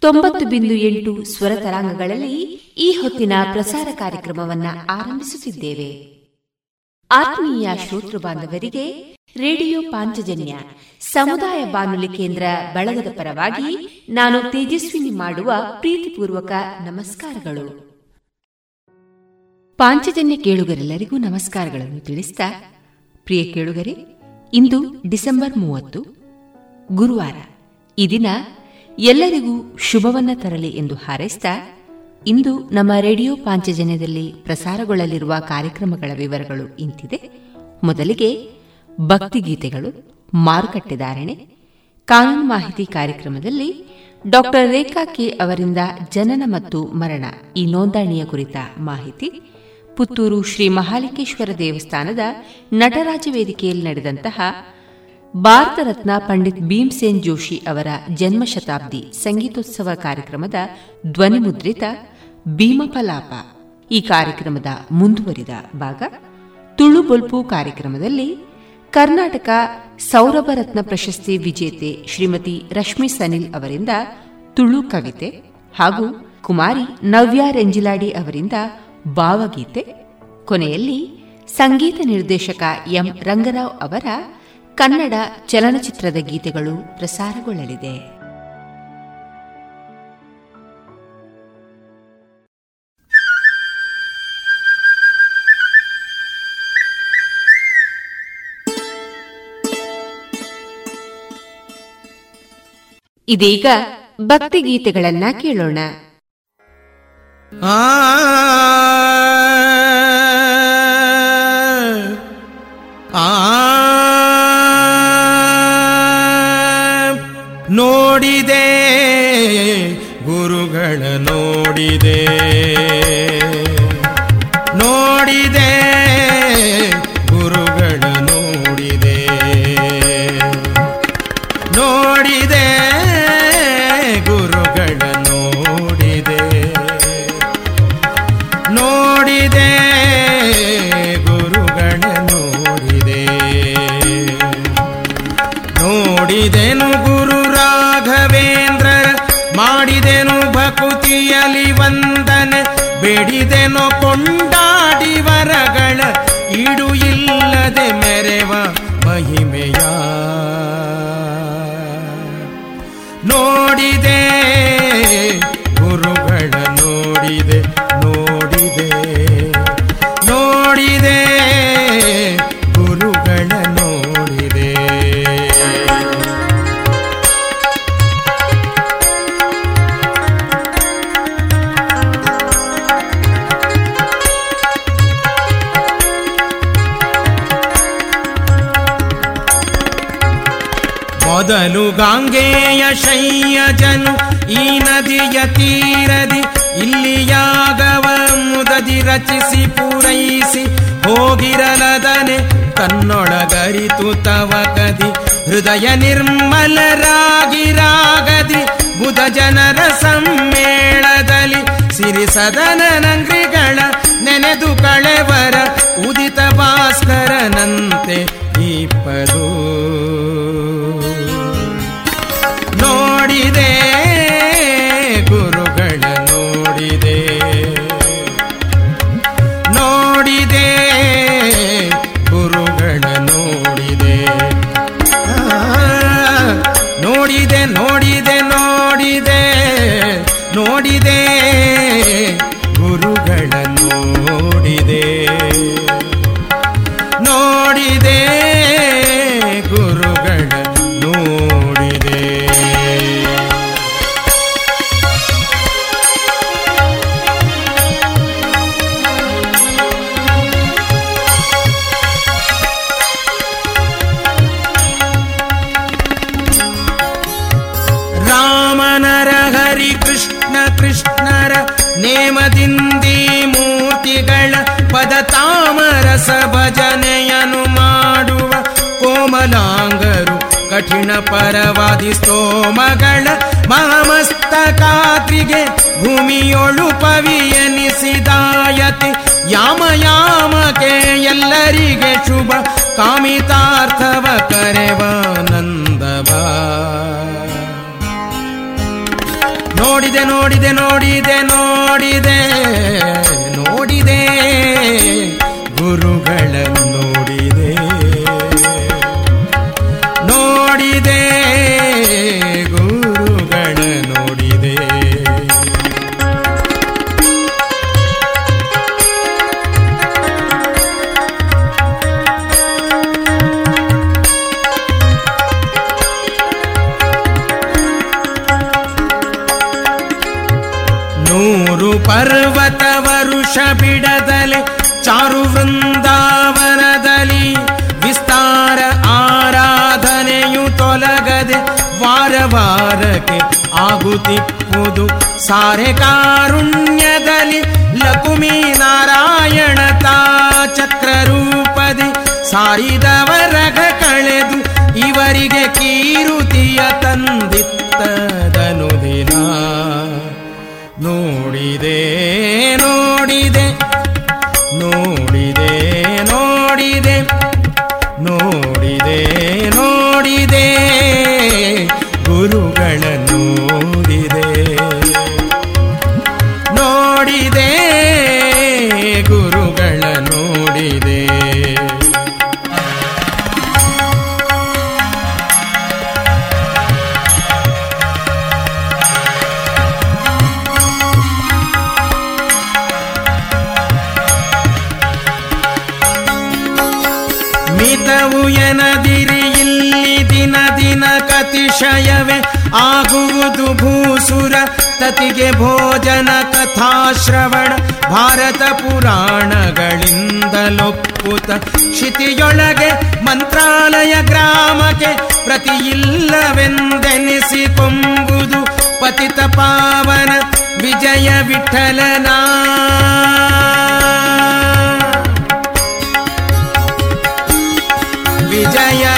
ತೊಂಬತ್ತು ಬಿಂದು ಎಂಟು ಸ್ವರ ತರಾಂಗಗಳಲ್ಲಿ ಈ ಹೊತ್ತಿನ ಪ್ರಸಾರ ಕಾರ್ಯಕ್ರಮವನ್ನ ಆರಂಭಿಸುತ್ತಿದ್ದೇವೆ. ಆತ್ಮೀಯ ಶ್ರೋತೃ ಬಾಂಧವರಿಗೆ ರೇಡಿಯೋ ಪಾಂಚಜನ್ಯ ಸಮುದಾಯ ಬಾನುಲಿ ಕೇಂದ್ರ ಬಳಗದ ಪರವಾಗಿ ನಾನು ತೇಜಸ್ವಿನಿ ಮಾಡುವ ಪ್ರೀತಿಪೂರ್ವಕ ನಮಸ್ಕಾರಗಳು. ಪಾಂಚಜನ್ಯ ಕೇಳುಗರೆಲ್ಲರಿಗೂ ನಮಸ್ಕಾರಗಳನ್ನು ತಿಳಿಸಿದ ಪ್ರಿಯ ಕೇಳುಗರೆ, ಇಂದು ಡಿಸೆಂಬರ್ ಮೂವತ್ತು, ಗುರುವಾರ, ಈ ದಿನ ಎಲ್ಲರಿಗೂ ಶುಭವನ್ನ ತರಲಿ ಎಂದು ಹಾರೈಸಿದ ಇಂದು ನಮ್ಮ ರೇಡಿಯೋ ಪಾಂಚಜನ್ಯದಲ್ಲಿ ಪ್ರಸಾರಗೊಳ್ಳಲಿರುವ ಕಾರ್ಯಕ್ರಮಗಳ ವಿವರಗಳು ಇಂತಿದೆ. ಮೊದಲಿಗೆ ಭಕ್ತಿಗೀತೆಗಳು ಮಾರುಕಟ್ಟೆ ಧಾರಣೆ, ಕಾನೂನು ಮಾಹಿತಿ ಕಾರ್ಯಕ್ರಮದಲ್ಲಿ ಡಾಕ್ಟರ್ ರೇಖಾ ಕೆ ಅವರಿಂದ ಜನನ ಮತ್ತು ಮರಣ ಈ ನೋಂದಣಿಯ ಕುರಿತ ಮಾಹಿತಿ. ಪುತ್ತೂರು ಶ್ರೀ ಮಹಾಲಿಂಗೇಶ್ವರ ದೇವಸ್ಥಾನದ ನಟರಾಜ ವೇದಿಕೆಯಲ್ಲಿ ನಡೆದಂತಹ ಭಾರತ ರತ್ನ ಪಂಡಿತ್ ಭೀಮಸೇನ್ ಜೋಶಿ ಅವರ ಜನ್ಮ ಶತಾಬ್ದಿ ಸಂಗೀತೋತ್ಸವ ಕಾರ್ಯಕ್ರಮದ ಧ್ವನಿಮುದ್ರಿತ ಭೀಮಫಲಾಪ ಈ ಕಾರ್ಯಕ್ರಮದ ಮುಂದುವರಿದ ಭಾಗ ತುಳು ಬೊಲ್ಪು ಕಾರ್ಯಕ್ರಮದಲ್ಲಿ ಕರ್ನಾಟಕ ಸೌರಭರತ್ನ ಪ್ರಶಸ್ತಿ ವಿಜೇತೆ ಶ್ರೀಮತಿ ರಶ್ಮಿ ಸನಿಲ್ ಅವರಿಂದ ತುಳು ಕವಿತೆ ಹಾಗೂ ಕುಮಾರಿ ನವ್ಯಾ ರೆಂಜಿಲಾಡಿ ಅವರಿಂದ ಭಾವಗೀತೆ. ಕೊನೆಯಲ್ಲಿ ಸಂಗೀತ ನಿರ್ದೇಶಕ ಎಂ ರಂಗರಾವ್ ಅವರ ಕನ್ನಡ ಚಲನಚಿತ್ರದ ಗೀತೆಗಳು ಪ್ರಸಾರಗೊಳ್ಳಲಿದೆ. ಇದೀಗ ಭಕ್ತಿಗೀತೆಗಳನ್ನ ಕೇಳೋಣ. ನೋಡಿದೆ ಗುರುಗಳ ನೋಡಿದೆ. ಗಾಂಗೆಯ ಶಯ್ಯಜನು ಈ ನದಿಯ ತೀರದಿ ಇಲ್ಲಿಯಾಗವ ಮುದದಿ ರಚಿಸಿ ಪೂರೈಸಿ ಹೋಗಿರಲದನೆ ತನ್ನೊಳಗರಿತು ತವ ಕದಿ ಹೃದಯ ನಿರ್ಮಲರಾಗಿರಾಗದಿ ಬುಧ ಜನರ ಸಮ್ಮೇಳದಲ್ಲಿ ಸಿರಿ ಸದನ ನಂಗ್ರಿಗಳ ನೆನೆದು ಕಳೆವರ ಉದಿತ ಭಾಸ್ಕರನಂತೆ ಈ ನೋಡಿದೆ ನೋಡಿದೆ. ಕಠಿಣ ಪರವಾದಿ ಸ್ತೋಮಗಳ ಮಹಾಮಸ್ತಕಾತ್ರಿಗೆ ಭೂಮಿಯೊಳು ಪವಿಯನಿಸಿದಾಯತಿ. ಯಾಮ ಯಾಮಕೆ ಎಲ್ಲರಿಗೆ ಶುಭ. ಕಾಮಿತಾರ್ಥವ ಕರೆವಾನಂದವ ನೋಡಿದೆ ನೋಡಿದೆ ನೋಡಿದೆ ನೋಡಿದೆ. ಪರ್ವತ ವರುಷ ಬಿಡದಲೆ ಚಾರು ವೃಂದಾವನದಲ್ಲಿ ವಿಸ್ತಾರ ಆರಾಧನೆಯು ತೊಲಗದೆ, ವಾರ ವಾರಕ್ಕೆ ಆಗುತ್ತಿಪ್ಪುದು ಸಾರೆ ಕಾರುಣ್ಯದಲ್ಲಿ ಲಕುಮಿ ನಾರಾಯಣ ತಾ ಚಕ್ರ ರೂಪದಿ ಸಾರಿದವರಗ ಕಳೆದು ಇವರಿಗೆ ಕೀರುತಿಯ ಭೂಸುರ ತತಿಗೆ ಭೋಜನ ಕಥಾಶ್ರವಣ, ಭಾರತ ಪುರಾಣಗಳಿಂದಲೊಪ್ಪುತ ಕ್ಷಿತಿಯೊಳಗೆ ಮಂತ್ರಾಲಯ ಗ್ರಾಮಕ್ಕೆ ಪ್ರತಿಯಿಲ್ಲವೆಂದೆನಿಸಿಕೊಂಬುದು ಪತಿತ ಪಾವನ ವಿಜಯ ವಿಠಲನ. ವಿಜಯ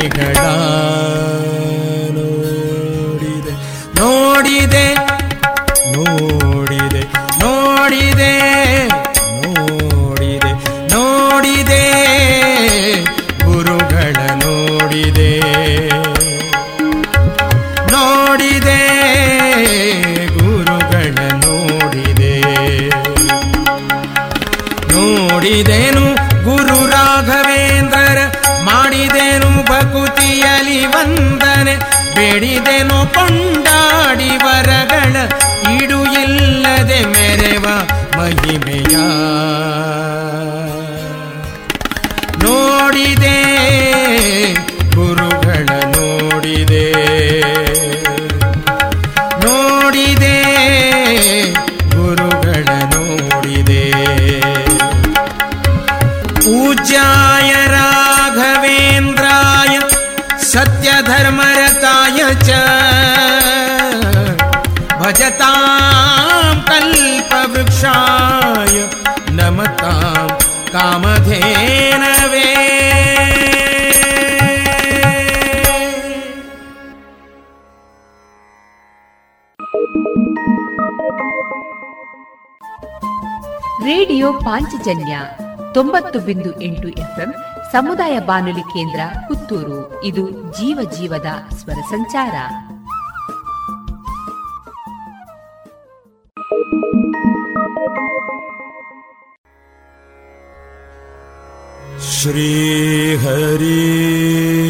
Mega. ರೇಡಿಯೋ ಪಾಂಚಜನ್ಯ ತೊಂಬತ್ತು ಬಿಂದು ಎಂಟು ಎಫ್ಎಂ ಸಮುದಾಯ ಬಾನುಲಿ ಕೇಂದ್ರ ಪುತ್ತೂರು. ಇದು ಜೀವ ಜೀವದ ಸ್ವರ ಸಂಚಾರ. ಶ್ರೀ ಹರಿ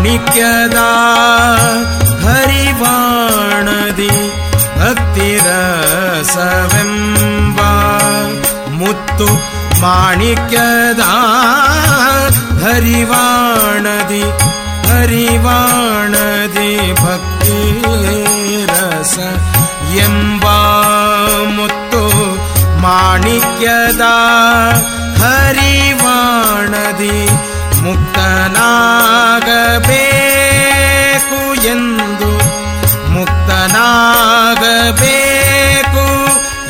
माणिक्यदा हरिवाणदि भक्तिरसवेम्बा मुत्तु माणिक्यदा हरिवाणदि हरिवाणदि भक्तिरसयम् वा मुत्तु माणिक्यदा हरिवाणदि ಮುಕ್ತನಾಗಬೇಕು ಎಂದು ಮುಕ್ತನಾಗಬೇಕು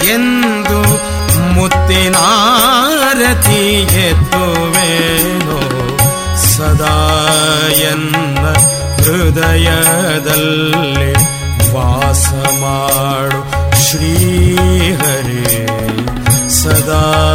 ಎಂದು ಮುತ್ತಿನಾರತಿ ಎತ್ತುವೇನೋ. ಸದಾ ಎನ್ನ ಹೃದಯದಲ್ಲಿ ವಾಸ ಮಾಡು ಶ್ರೀಹರೇ. ಸದಾ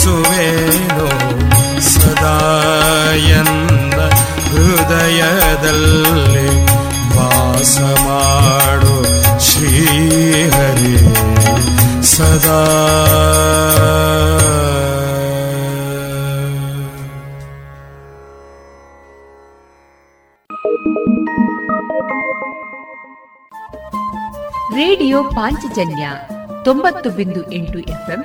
ಸ್ಮರಿಸುವೇನೋ ಸದಾ ಎಂದ ಹೃದಯದಲ್ಲಿ ವಾಸ ಮಾಡು ಶ್ರೀಹರಿ ಸದಾ. ರೇಡಿಯೋ ಪಾಂಚಜನ್ಯ ತೊಂಬತ್ತು ಬಿಂದು ಎಂಟು ಎಫ್ಎಂ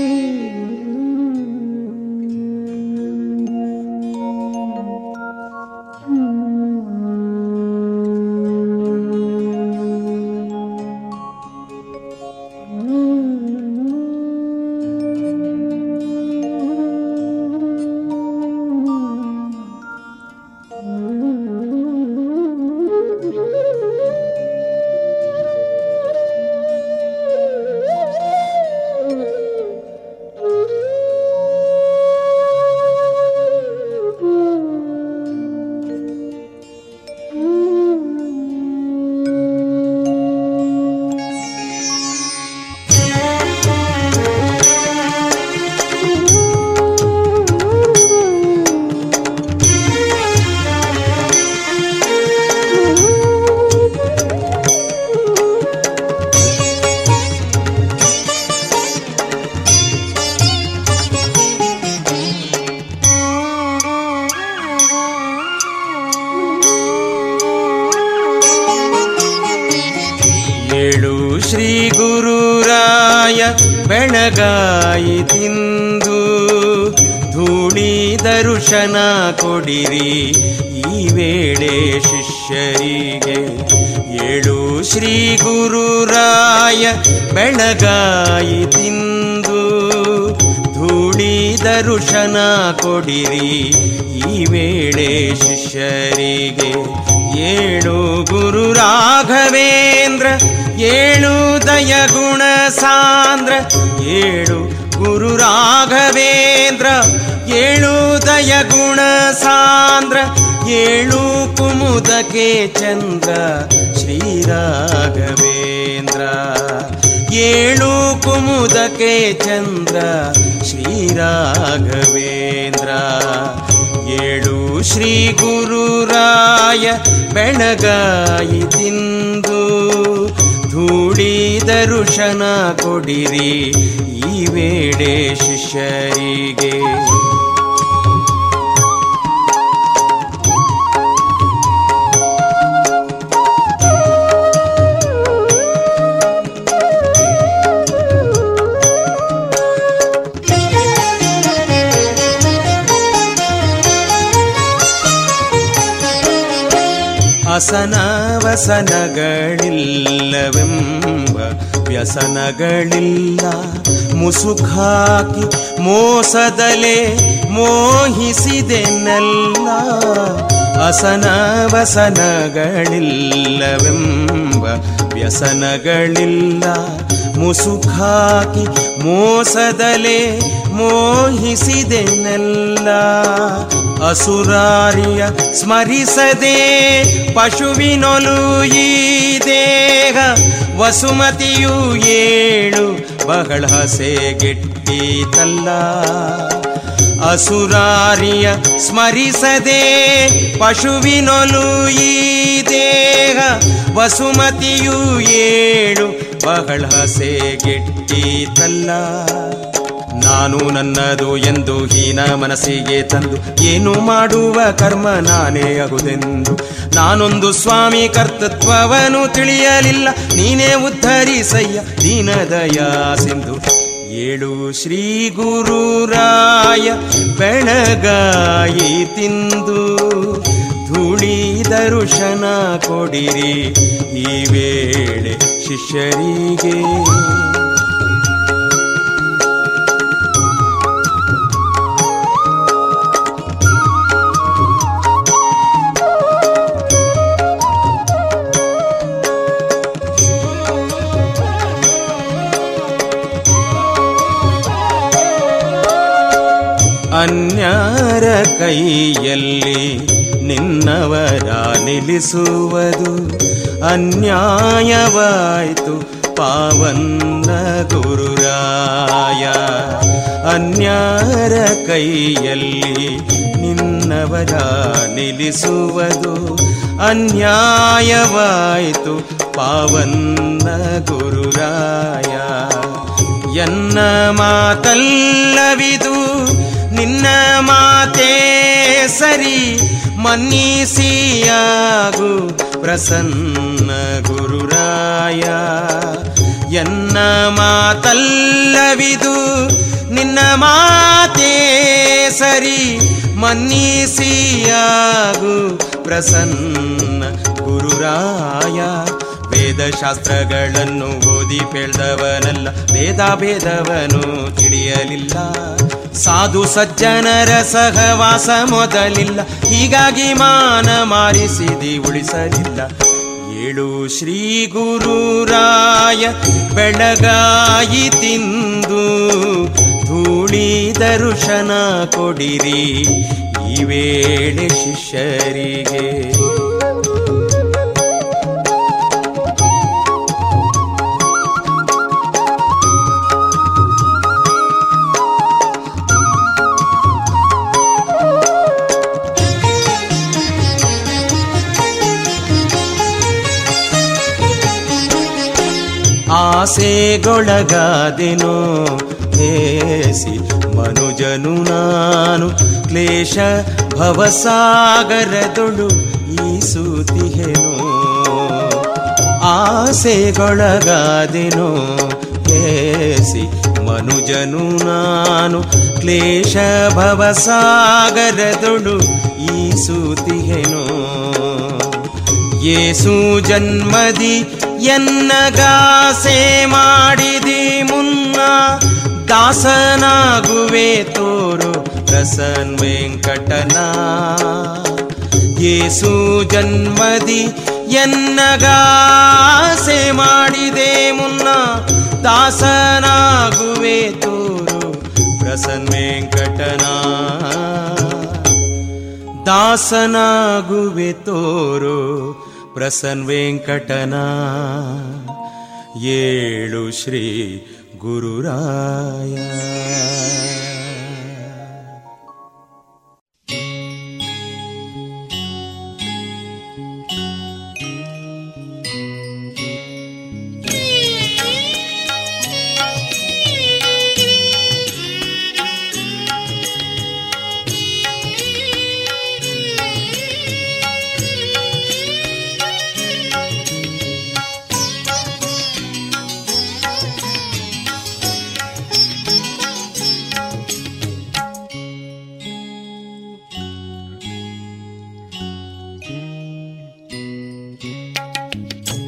ಮೋಸದಲೆ ಮೋಹಿಸಿದೆನಲ್ಲ ಅಸನ ವಸನಗಳಿಲ್ಲವೆಂಬ ವ್ಯಸನಗಳಿಲ್ಲ. ಮುಸುಖಾಕಿ ಮೋಸದಲೆ ಮೋಹಿಸಿದೆನಲ್ಲ ಅಸುರಾರಿಯ ಸ್ಮರಿಸದೆ ಪಶುವಿನೊಲು ಈ ದೇಹ ವಸುಮತಿಯು ಏಳು ಬಹಳ ಹಸೆಗೆಟ್ಟಿತಲ್ಲ ಅಸುರಾರಿಯ ಸ್ಮರಿಸದೆ ಪಶುವಿನೊಲು ಈ ದೇಹ ವಸುಮತಿಯು ಏಳು ಬಹಳ ಹಸೆಗೆಟ್ಟಿತಲ್ಲ ನಾನು ನನ್ನದು ಎಂದು ಹೀನ ಮನಸ್ಸಿಗೆ ತಂದು, ಏನು ಮಾಡುವ ಕರ್ಮ ನಾನೇ ಅಗುದೆಂದು ನಾನೊಂದು ಸ್ವಾಮಿ ಕರ್ತೃತ್ವವನ್ನು ತಿಳಿಯಲಿಲ್ಲ, ನೀನೇ ಉದ್ಧರಿಸಯ್ಯ ದೀನದಯ ಸಿಂಧು ಏಳು ಶ್ರೀ ಗುರುರಾಯ ಬೆಳಗಾಯಿ ತಿಂದು, ಧೂಳಿ ದರುಶನ ಕೊಡಿರಿ, ಈ ವೇಳೆ ಶಿಷ್ಯರಿಗೆ. ಅನ್ಯಾರ ಕೈಯಲ್ಲಿ ನಿನ್ನವರ ನಿಲ್ಲಿಸುವುದು ಅನ್ಯಾಯವಾಯಿತು ಪಾವನ್ನ ಗುರುರಾಯ. ಅನ್ಯಾರ ಕೈಯಲ್ಲಿ ನಿನ್ನವರ ನಿಲ್ಲಿಸುವುದು ಅನ್ಯಾಯವಾಯಿತು ಪಾವನ್ನ ಗುರುರಾಯ. ಎನ್ನ ಮಾತಲ್ಲವಿದು ನಿನ್ನ ಮಾತೇ ಸರಿ ಮನ್ನಿಸಿಯಾಗು ಪ್ರಸನ್ನ ಗುರುರಾಯ. ಎನ್ನ ಮಾತಲ್ಲವಿದು ನಿನ್ನ ಮಾತೇ ಸರಿ ಮನ್ನಿಸಿಯಾಗು ಪ್ರಸನ್ನ ಗುರುರಾಯ. ವೇದಶಾಸ್ತ್ರಗಳನ್ನು ಓದಿ ಪೇಳ್ದವನಲ್ಲ ಭೇದ ಭೇದವನು ತಿಳಿಯಲಿಲ್ಲ. ಸಾಧು ಸಜ್ಜನರ ಸಹವಾಸ ಮೊದಲಿಲ್ಲ, ಹೀಗಾಗಿ ಮಾನ ಮಾರಿಸಿದಿ, ಉಳಿಸಲಿಲ್ಲ. ಏಳು ಶ್ರೀ ಗುರುರಾಯ ಬೆಳಗಾಯಿ ತಿಂದು ಧೂಳಿ ದರ್ಶನ ಕೊಡಿರಿ. ಈ ವೇಳೆ ಶಿಷ್ಯರಿಗೆ ಆಸೆಗೊಳಗಾದೆನೋ? ಹೇಸಿ ಮನುಜನು ನಾನು, ಕ್ಲೇಶ ಭವಸಾಗರದೊಳು ಈಸುತ್ತಿಹೆನು? ಆಸೆಗೊಳಗಾದೆನೋ? ಹೇಸಿ ಮನುಜನು ನಾನು, ಕ್ಲೇಶ ಭವಸಾಗರದೊಳು ಈಸುತ್ತಿಹೆನು? ಯೇಸು ಜನ್ಮದಿ ಎನ್ನಗಾಸೆ ಮಾಡಿದಿ ಮುನ್ನ ದಾಸನಾಗುವೆ ತೋರು ಪ್ರಸನ್ ವೆಂಕಟನ. ಯೇಸು ಜನ್ಮದಿ ಎನ್ನಗಾಸೆ ಮಾಡಿದೆ ಮುನ್ನ ದಾಸನಾಗುವೆ ತೋರು ಪ್ರಸನ್ ವೆಂಕಟನ. ದಾಸನಾಗುವೆ ತೋರು ಪ್ರಸನ್ ವೆಂಕಟನ ಏಳು ಶ್ರೀ ಗುರುರಾಯ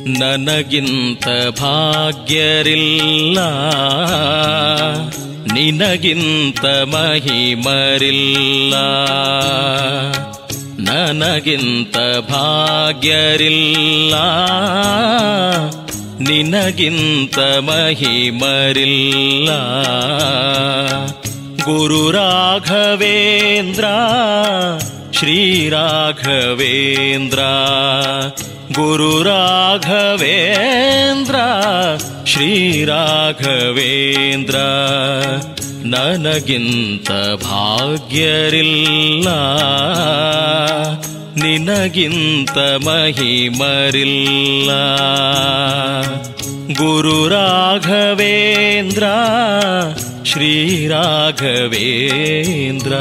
ನನಗಿಂತ ಭಾಗ್ಯರಿಲ್ಲ. ನಿನಗಿಂತ ಮಹಿಮರಿಲ್ಲ. ನನಗಿಂತ ಭಾಗ್ಯರಿಲ್ಲ. ನಿನಗಿಂತ ಮಹಿಮರಿಲ್ಲ. ಗುರು ರಾಘವೇಂದ್ರ ಶ್ರೀರಾಘವೇಂದ್ರ ಗುರು ರಾಘವೇಂದ್ರ ಶ್ರೀರಾಘವೇಂದ್ರ ನನಗಿಂತ ಭಾಗ್ಯರಿಲ್ಲ ನಿನಗಿಂತ ಮಹಿಮರಿಲ್ಲ. ಗುರು ರಾಘವೇಂದ್ರ ಶ್ರೀರಾಘವೇಂದ್ರ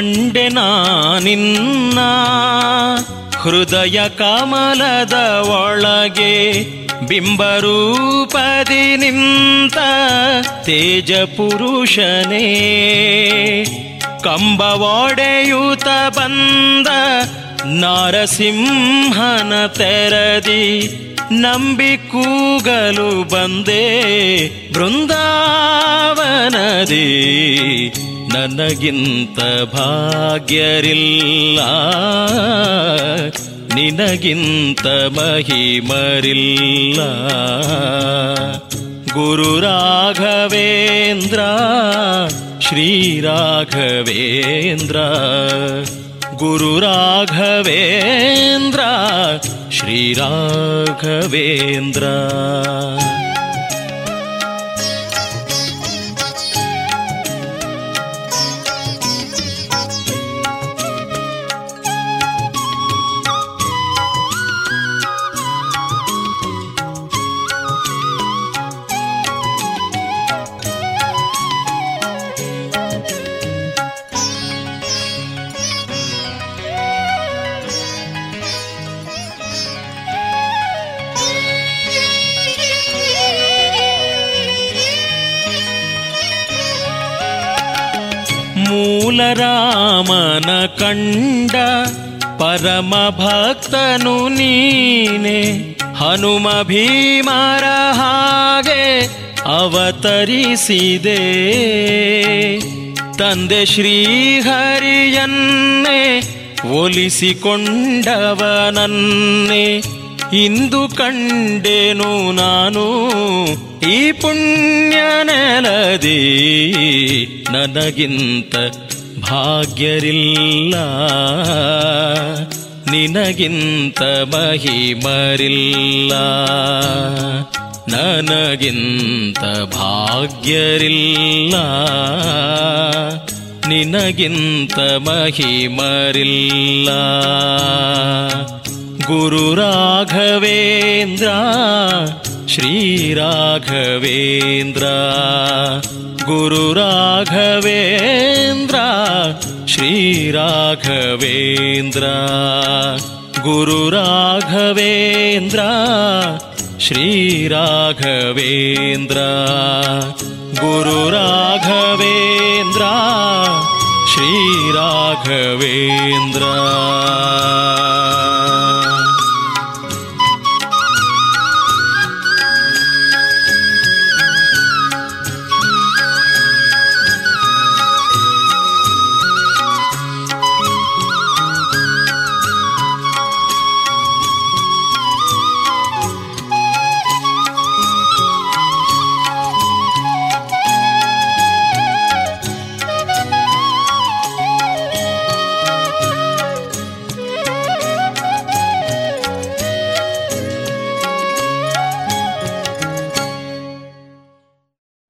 ಕಂಡೆ ನಿನ್ನ ಹೃದಯ ಕಮಲದ ಒಳಗೆ ಬಿಂಬರೂಪದಿ ನಿಂತ ತೇಜ ಪುರುಷನೇ. ಕಂಬ ಒಡೆಯೂತ ಬಂದ ನಾರಸಿಂಹನ ತೆರದಿ ನಂಬಿ ಕೂಗಲು ಬಂದೆ ಬೃಂದಾವನದಿ. ನನಗಿಂತ ಭಾಗ್ಯರಿಲ್ಲ. ನಿನಗಿಂತ ಮಹಿಮರಿಲ್ಲ. ಗುರು ರಾಘವೇಂದ್ರ ಶ್ರೀರಾಘವೇಂದ್ರ ಗುರು ರಾಘವೇಂದ್ರ ಶ್ರೀರಾಘವೇಂದ್ರ ಭಕ್ತನು ನೀನೆ. ಹನುಮ ಭೀಮರ ಹಾಗೆ ಅವತರಿಸಿದೆ. ತಂದೆ ಶ್ರೀಹರಿಯನ್ನೇ ಒಲಿಸಿಕೊಂಡವನನ್ನೇ ಇಂದು ಕಂಡೆನು ನಾನು. ಈ ಪುಣ್ಯ ನೆಲದಿ ನನಗಿಂತ ಭಾಗ್ಯರಿಲ್ಲ. ನಿನಗಿಂತ ಮಹಿಮರಿಲ್ಲ ನನಗಿಂತ ಭಾಗ್ಯರಿಲ್ಲ ನಿನಗಿಂತ ಮಹಿಮರಿಲ್ಲ. ಗುರು ರಾಘವೇಂದ್ರ ಶ್ರೀರಾಘವೇಂದ್ರ ಗುರು ರಾಘವೇಂದ್ರ ಶ್ರೀರಾಘವೇಂದ್ರ ಗುರು ರಾಘವೇಂದ್ರ ಶ್ರೀರಾಘವೇಂದ್ರ ಗುರು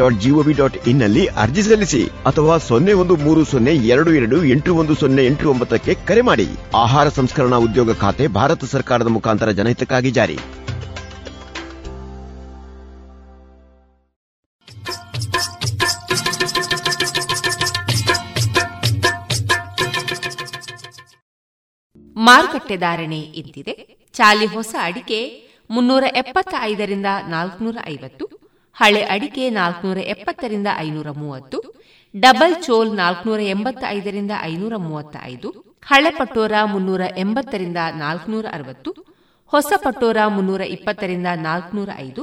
dot GOV dot in ಅರ್ಜಿ ಸಲ್ಲಿಸಿ ಅಥವಾ ಸೊನ್ನೆ ಒಂದು ಮೂರು ಸೊನ್ನೆ ಎರಡು ಎರಡು ಎಂಟು ಒಂದು ಸೊನ್ನೆ ಎಂಟು ಒಂಬತ್ತಕ್ಕೆ ಕರೆ ಮಾಡಿ. ಆಹಾರ ಸಂಸ್ಕರಣಾ ಉದ್ಯೋಗ ಖಾತೆ ಭಾರತ ಸರ್ಕಾರದ ಮುಖಾಂತರ ಜನಹಿತಕ್ಕಾಗಿ ಜಾರಿ. ಮಾರುಕಟ್ಟೆ ಧಾರಣೆ ಇಂತಿದೆ. ಚಾಲಿ ಹೊಸ ಅಡಿಕೆ ಮುನ್ನೂರ ಎಪ್ಪತ್ತ ಐದರಿಂದ ನಾಲ್ಕುನೂರ ಐವತ್ತು. ಹಳೆ ಅಡಿಕೆ ನಾಲ್ಕನೂರ ಎಪ್ಪತ್ತರಿಂದ ಐನೂರ ಮೂವತ್ತು, ಡಬಲ್ ಚೋಲ್ ನಾಲ್ಕನೂರ ಎಂಬತ್ತ ಐದರಿಂದ ಐನೂರ ಮೂವತ್ತ ಐದು ಹಳೆ ಪಟೋರ ಮುನ್ನೂರ ಎಂಬತ್ತರಿಂದ ನಾಲ್ಕನೂರ ಅರವತ್ತು, ಹೊಸ ಪಟೋರ ಮುನ್ನೂರ ಇಪ್ಪತ್ತರಿಂದ ನಾಲ್ಕನೂರ ಐದು,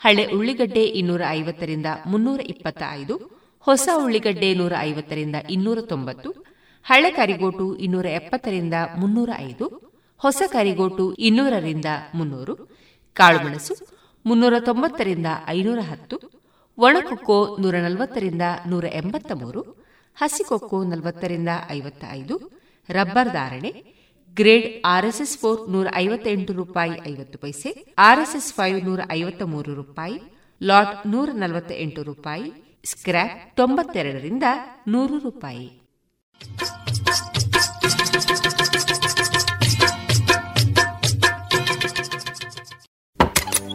ಹಳೆ ಉಳ್ಳಿಗಡ್ಡೆ ಇನ್ನೂರ ಐವತ್ತರಿಂದ ಮುನ್ನೂರ ಇಪ್ಪತ್ತ ಐದು ಹೊಸ ಉಳ್ಳಿಗಡ್ಡೆ ನೂರ ಐವತ್ತರಿಂದ ಇನ್ನೂರ ತೊಂಬತ್ತು, ಹಳೆ ಕರಿಗೋಟು ಇನ್ನೂರ ಎಪ್ಪತ್ತರಿಂದ ಮುನ್ನೂರ ಐದು, ಹೊಸ ಕರಿಗೋಟು ಇನ್ನೂರರಿಂದ ಮುನ್ನೂರು, ಕಾಳುಮೆಣಸು ಮುನ್ನೂರ ತೊಂಬತ್ತರಿಂದ ಐನೂರ ಹತ್ತು ಒಣಕೊಕ್ಕೋ ನೂರ ನಲವತ್ತರಿಂದ ನೂರ ಎಂಬತ್ತ ಮೂರು ಹಸಿಕೊಕ್ಕೋ ನಲವತ್ತರಿಂದ ಐವತ್ತ ಐದು ರಬ್ಬರ್ ಧಾರಣೆ, ಗ್ರೇಡ್ ಆರ್ಎಸ್ಎಸ್ ಫೋರ್ ನೂರ ಐವತ್ತೆಂಟು ರೂಪಾಯಿ ಐವತ್ತು ಪೈಸೆ, ಆರ್ಎಸ್ಎಸ್ ಫೈವ್ ನೂರ ಐವತ್ತ ಮೂರು ರೂಪಾಯಿ, ಲಾಟ್ ನೂರ ನಲವತ್ತ ಎಂಟು ರೂಪಾಯಿ, ಸ್ಕ್ರ್ಯಾಪ್ ತೊಂಬತ್ತೆರಡರಿಂದ ನೂರು ರೂಪಾಯಿ.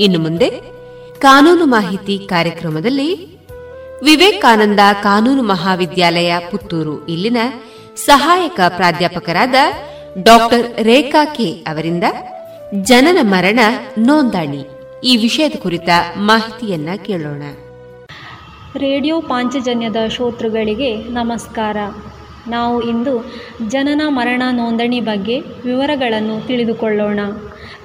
ಇನ್ನು ಮುಂದೆ ಕಾನೂನು ಮಾಹಿತಿ ಕಾರ್ಯಕ್ರಮದಲ್ಲಿ ವಿವೇಕಾನಂದ ಕಾನೂನು ಮಹಾವಿದ್ಯಾಲಯ ಪುತ್ತೂರು ಇಲ್ಲಿನ ಸಹಾಯಕ ಪ್ರಾಧ್ಯಾಪಕರಾದ ಡಾಕ್ಟರ್ ರೇಖಾ ಕೆ ಅವರಿಂದ ಜನನ ಮರಣ ನೋಂದಣಿ. ಈ ವಿಷಯದ ಕುರಿತ ಮಾಹಿತಿಯನ್ನ ಕೇಳೋಣ. ರೇಡಿಯೋ ಪಾಂಚಜನ್ಯದ ಶ್ರೋತೃಗಳಿಗೆ ನಮಸ್ಕಾರ. ನಾವು ಇಂದು ಜನನ ಮರಣ ನೋಂದಣಿ ಬಗ್ಗೆ ವಿವರಗಳನ್ನು ತಿಳಿದುಕೊಳ್ಳೋಣ.